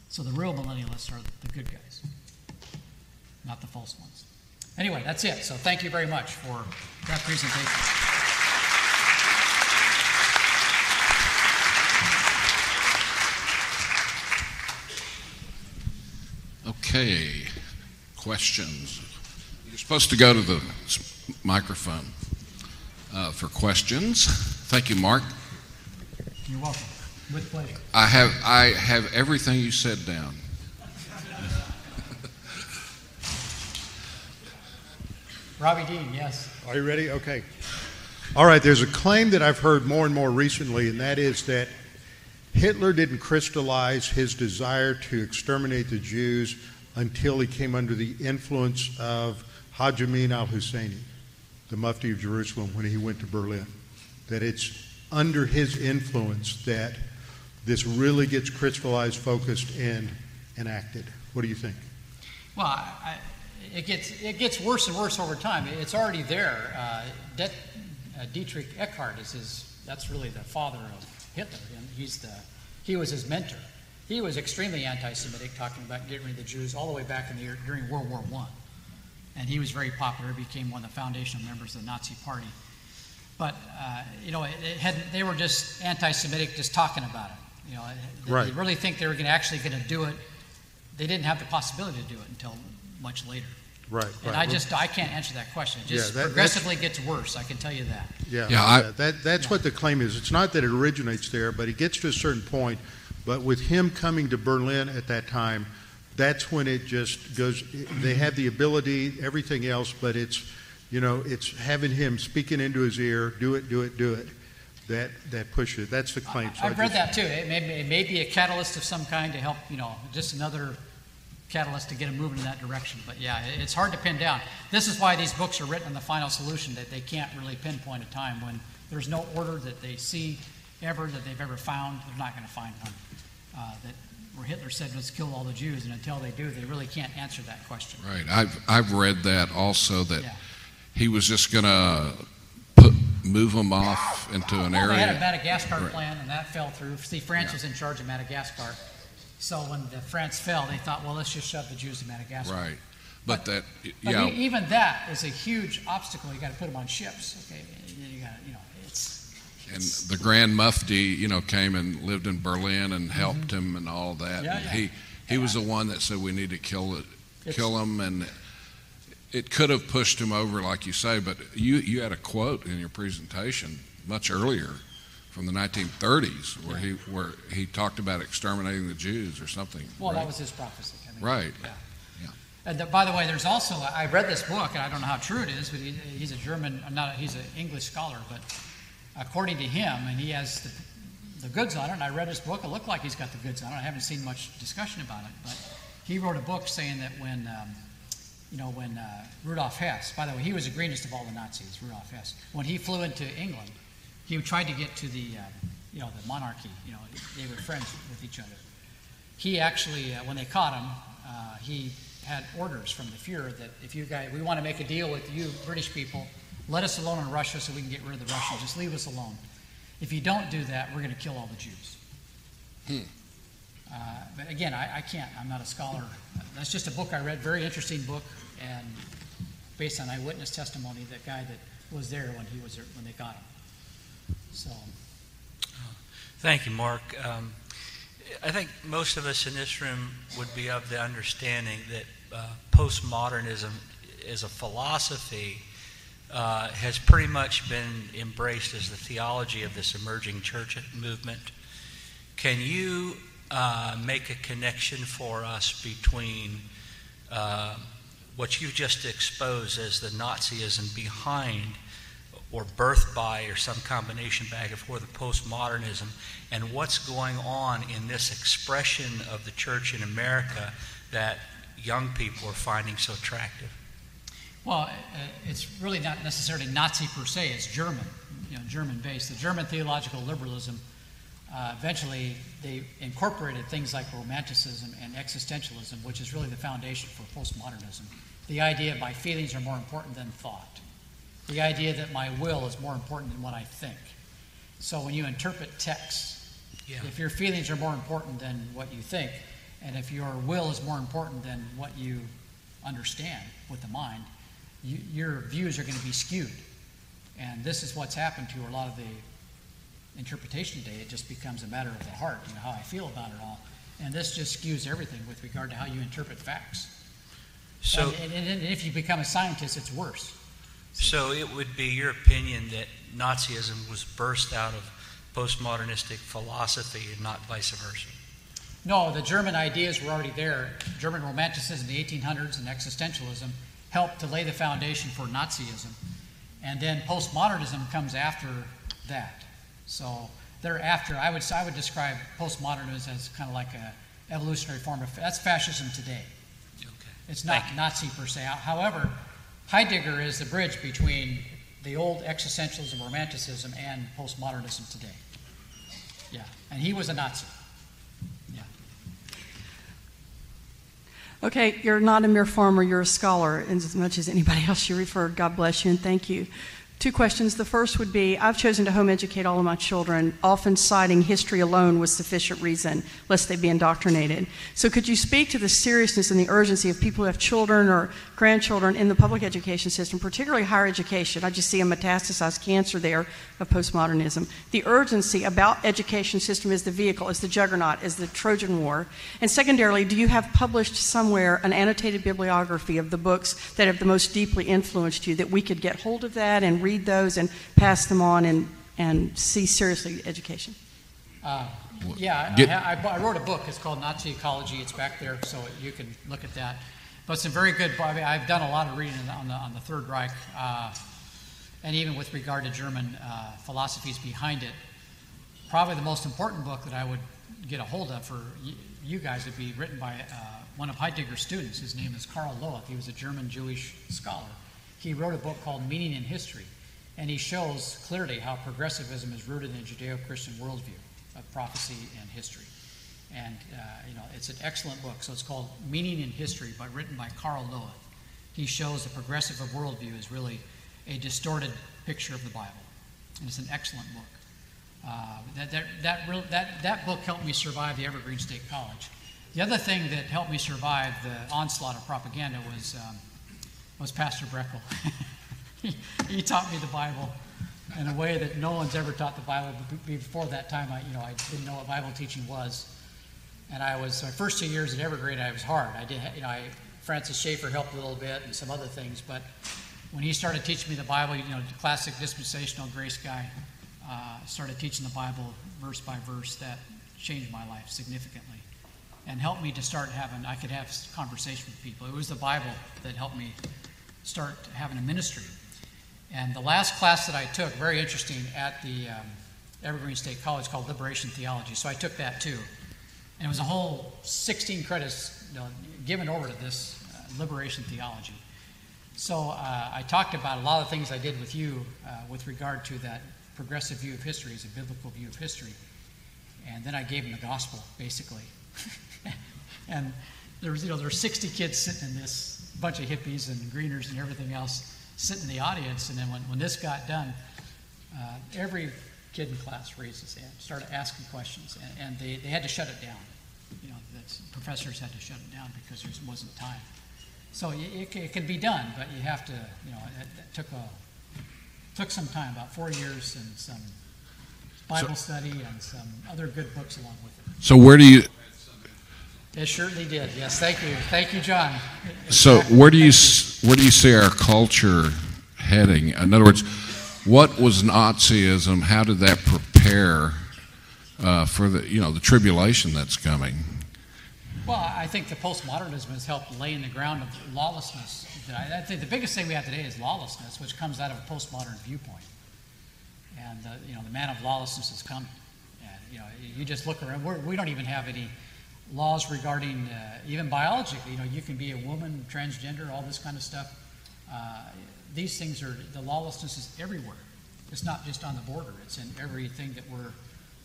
So the real millennialists are the good guys, not the false ones. Anyway, that's it. So thank you very much for that presentation. Okay questions. You're supposed to go to the microphone uh, for questions. Thank you, Mark. You're welcome. With pleasure. I have I have everything you said down. Robbie Dean, yes. Are you ready? Okay. All right, there's a claim that I've heard more and more recently, and that is that Hitler didn't crystallize his desire to exterminate the Jews until he came under the influence of Haj Amin al Husseini, the Mufti of Jerusalem, when he went to Berlin. That it's under his influence that this really gets crystallized, focused, and enacted. What do you think? Well, I, it gets it gets worse and worse over time. It's already there. Uh, uh, Dietrich Eckart is his. That's really the father of Hitler. And he's the he was his mentor. He was extremely anti-Semitic, talking about getting rid of the Jews all the way back in the year, during World War I. And he was very popular, became one of the foundational members of the Nazi Party. But, uh, you know, it, it had, they were just anti-Semitic, just talking about it. You know, they Right. really think they were gonna, actually going to do it. They didn't have the possibility to do it until much later. Right, And right. I just, I can't answer that question. It Yeah, just that- progressively gets worse, I can tell you that. Yeah, Yeah, I- yeah, that, that's what the claim is. It's not that it originates there, but it gets to a certain point. But with him coming to Berlin at that time, that's when it just goes, they have the ability, everything else, but it's, you know, it's having him speaking into his ear, do it, do it, do it, that, that pushes it. That's the claim. So I I've read that too. It may, it may be a catalyst of some kind to help, you know, just another catalyst to get them moving in that direction. But yeah, it's hard to pin down. This is why these books are written on the final solution, that they can't really pinpoint a time when there's no order that they see ever, that they've ever found. They're not going to find one. Uh, that where Hitler said, let's kill all the Jews, and until they do, they really can't answer that question. Right. I've, I've read that also that Yeah. he was just going to put, move them off into an Well, they had a area. Madagascar Right. plan, and that fell through. See, France Yeah. was in charge of Madagascar. So when the France fell, they thought, well, let's just shove the Jews to Madagascar. Right. But that, But yeah, e- even that is a huge obstacle. You got to put them on ships. Okay, you got you know and the Grand Mufti, you know, came and lived in Berlin and helped him and all that. Mm-hmm. Yeah, And yeah. He, he was the one that said we need to kill it, It's- kill him, and it could have pushed him over, like you say. But you, you had a quote in your presentation much earlier from the 1930s where he, where he talked about exterminating the Jews or something. well, right? that was his prophecy. I mean, Right. Yeah. Yeah. And the, by the way, there's also I read this book, and I don't know how true it is, but he, he's a German, not a, he's an English scholar, but according to him, and he has the, the goods on it. And I read his book; it looked like he's got the goods on it. I haven't seen much discussion about it, but he wrote a book saying that when, um, you know, when uh, Rudolf Hess, by the way, he was the greenest of all the Nazis, Rudolf Hess. When he flew into England, he tried to get to the, uh, you know, the monarchy. You know, they were friends with each other. He actually, uh, when they caught him, uh, he had orders from the Fuhrer that if you guys, we want to make a deal with you British people, let us alone in Russia so we can get rid of the Russians. Just leave us alone. If you don't do that, we're going to kill all the Jews. Hmm. Uh, but again, I, I can't. I'm not a scholar. That's just a book I read. Very interesting book, and based on eyewitness testimony, that guy that was there when he was there when they got him. So Thank you, Mark. Um, I think most of us in this room would be of the understanding that uh, postmodernism is a philosophy uh, has pretty much been embraced as the theology of this emerging church movement. Can you uh, make a connection for us between uh, what you've just exposed as the Nazism behind or birthed by or some combination back and forth of postmodernism and what's going on in this expression of the church in America that young people are finding so attractive? Well, uh, it's really not necessarily Nazi per se. It's German, you know, German-based. The German theological liberalism. Uh, eventually, they incorporated things like romanticism and existentialism, which is really the foundation for postmodernism. The idea my feelings are more important than thought. The idea that my will is more important than what I think. So when you interpret texts, Yeah. if your feelings are more important than what you think, and if your will is more important than what you understand with the mind, you, your views are going to be skewed. And this is what's happened to a lot of the interpretation today. It just becomes a matter of the heart, you know, how I feel about it all. And this just skews everything with regard to how you interpret facts. So, and, and, and if you become a scientist, it's worse. so it would be your opinion that Nazism was burst out of postmodernistic philosophy and not vice versa? No, the German ideas were already there. German Romanticism, in the 1800s, and existentialism helped to lay the foundation for Nazism. And then postmodernism comes after that. So thereafter, I would I would describe postmodernism as kind of like a evolutionary form of that's fascism today. Okay. It's not Nazi per se. However, Heidegger is the bridge between the old existentialism, romanticism, and postmodernism today. Yeah, and he was a Nazi. Yeah. Okay, you're not a mere farmer, you're a scholar, as much as anybody else you referred. God bless you and thank you. Two questions. The first would be I've chosen to home educate all of my children, often citing history alone was sufficient reason, lest they be indoctrinated. So, could you speak to the seriousness and the urgency of people who have children or grandchildren in the public education system, particularly higher education? I just see a metastasized cancer there of postmodernism. The urgency about education system is the vehicle, is the juggernaut, is the Trojan War. And secondarily, do you have published somewhere an annotated bibliography of the books that have the most deeply influenced you that we could get hold of that and read those and pass them on and, and see seriously education? Uh, yeah, I, Get- I, I wrote a book. It's called Nazi Ecology. It's back there, so you can look at that. But it's a very good. I mean, I've done a lot of reading on the on the Third Reich, uh, and even with regard to German uh, philosophies behind it. Probably the most important book that I would get a hold of for you guys would be written by uh, one of Heidegger's students. His name is Karl Löwith. He was a German Jewish scholar. He wrote a book called Meaning in History, and he shows clearly how progressivism is rooted in a Judeo-Christian worldview of prophecy and history. And uh, you know, it's an excellent book. So it's called Meaning in History, but written by Karl Löwith. He shows the progressive worldview is really a distorted picture of the Bible, and it's an excellent book. Uh, that, that, that, real, that, that book helped me survive the Evergreen State College. The other thing that helped me survive the onslaught of propaganda was, um, was Pastor Breckel. he, taught me the Bible in a way that no one's ever taught the Bible. Before that time, I, you know, I didn't know what Bible teaching was. And I was, my first two years at Evergreen, I was hard. I did, you know, I, Francis Schaeffer helped a little bit and some other things, but when he started teaching me the Bible, you know, the classic dispensational grace guy, uh, started teaching the Bible verse by verse, that changed my life significantly and helped me to start having, I could have conversation with people. It was the Bible that helped me start having a ministry. And the last class that I took, very interesting, at the um, Evergreen State College called Liberation Theology. So I took that too. And it was a whole 16 credits you know, given over to this uh, liberation theology. So uh, I talked about a lot of things I did with you uh, with regard to that progressive view of history as a biblical view of history. And then I gave them the gospel, basically. and there was, you know, there were 60 kids sitting in this bunch of hippies and greeners and everything else sitting in the audience. And then when, when this got done, uh, every kid in class raised his hand, started asking questions, and, and they, they had to shut it down. You know, professors had to shut it down because there wasn't time. So it, it, it can be done, but you have to, you know, it, it took a took some time, about four years, and some Bible study and some other good books along with it. So where do you It certainly did. Yes, thank you, thank you, John. so where do you s- where do you see our culture heading? In other words, what was Nazism? How did that prepare uh, for the you know the tribulation that's coming? Well, I think the postmodernism has helped lay in the ground of lawlessness. I think the biggest thing we have today is lawlessness, which comes out of a postmodern viewpoint. And uh, you know, the man of lawlessness is coming. And you know, you just look around. We're, we don't even have any laws regarding uh, even biology. You know, you can be a woman, transgender, all this kind of stuff. Uh, these things are the lawlessness is everywhere. It's not just on the border. It's in everything that we're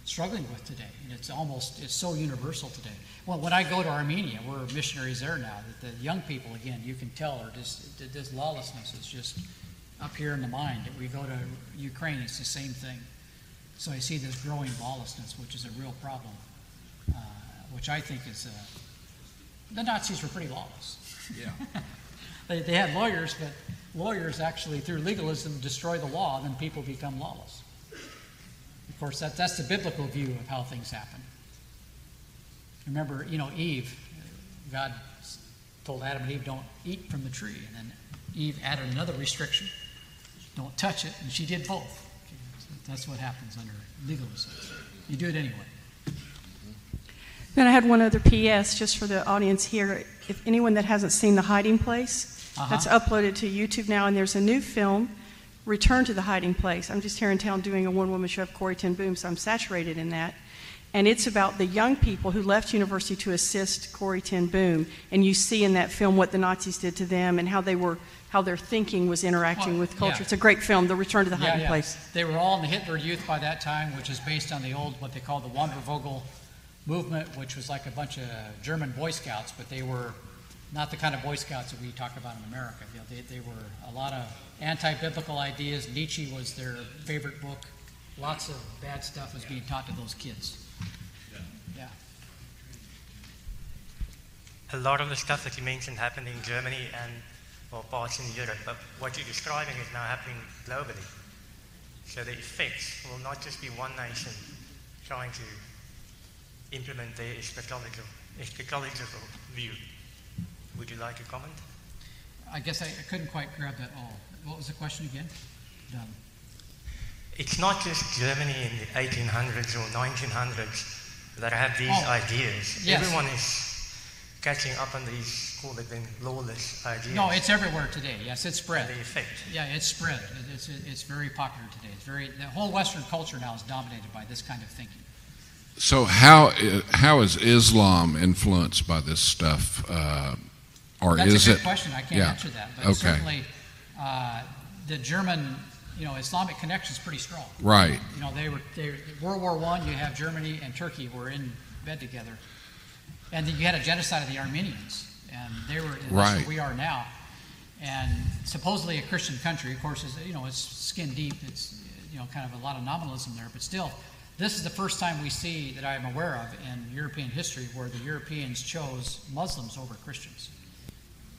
struggling with today. And it's almost, it's so universal today. Well, when I go to Armenia, we're missionaries there now, that the young people, again, you can tell, are just, this lawlessness is just up here in the mind. If we go to Ukraine, it's the same thing. So I see this growing lawlessness, which is a real problem, uh, which I think is, uh, the Nazis were pretty lawless. Yeah. They, they had lawyers, but lawyers actually, through legalism, destroy the law, and then people become lawless. Of course, that, that's the biblical view of how things happen. Remember, you know, Eve, God told Adam and Eve, don't eat from the tree. And then Eve added another restriction don't touch it, and she did both. That's what happens under legalism. You do it anyway. Then I had one other PS just for the audience here. If anyone that hasn't seen The Hiding Place, Uh-huh. that's uploaded to YouTube now, and there's a new film, Return to the Hiding Place. I'm just here in town doing a one woman show of Corrie ten Boom, so I'm saturated in that. And it's about the young people who left university to assist Corrie ten Boom. And you see in that film what the Nazis did to them and how they were, how their thinking was interacting Well, with culture. yeah. It's a great film, The Return to the Yeah, Hiding yeah. Place. They were all in the Hitler Youth by that time, which is based on the old, what they call the Wandervogel movement, which was like a bunch of German Boy Scouts, but they were not the kind of Boy Scouts that we talk about in America. You know, they, they were a lot of anti-biblical ideas. Nietzsche was their favorite book. Lots of bad stuff was being taught to those kids. Yeah. a lot of the stuff that you mentioned happened in Germany and well, parts in Europe, but what you're describing is now happening globally. So the effects will not just be one nation trying to implement their eschatological, view. Would you like to comment? I guess I, I couldn't quite grab that all. What was the question again? Done. It's not just Germany in the 1800s or 1900s that have these Oh, ideas. yes. Everyone is catching up on these, call it then, lawless ideas. No, it's everywhere today. Yes, it's and spread. the effect. Yeah, it's spread. It- It's, it's very popular today. It's very, the whole Western culture now is dominated by this kind of thinking. So how how is Islam influenced by this stuff, uh, or That's is a good it? question. I can't yeah. answer that. But Okay. certainly, uh, the German, you know, Islamic connection is pretty strong. Right. You know, they were, they, World War One, you have Germany and Turkey were in bed together. And then you had a genocide of the Armenians. And they were, and Right. we are now. And supposedly a Christian country, of course, is, you know, it's skin deep. It's, you know, kind of a lot of nominalism there. But still, this is the first time we see that I'm aware of in European history where the Europeans chose Muslims over Christians.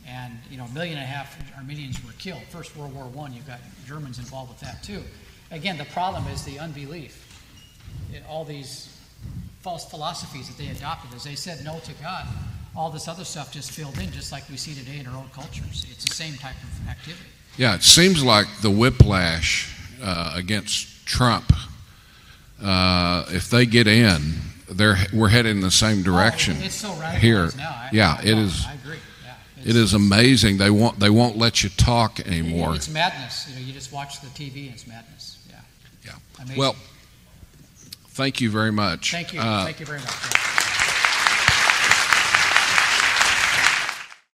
And, you know, a million and a half Armenians were killed. First World War One, you've got Germans involved with that too. Again, the problem is the unbelief. It- all these false philosophies that they adopted, as they said no to God, all this other stuff just filled in, just like we see today in our own cultures. It's the same type of activity. Yeah, it seems like the whiplash uh, against Trump. Uh, if they get in, they're we're heading in the same direction. Oh, it's so here. now. I, yeah, I, it know. is. I agree. Yeah, It It's- amazing. They won't they won't let you talk anymore. It's madness. You know, you just watch the TV, and it's madness. Yeah. Yeah. Amazing. Well, thank you very much. thank you. Uh, thank you very much. Yeah.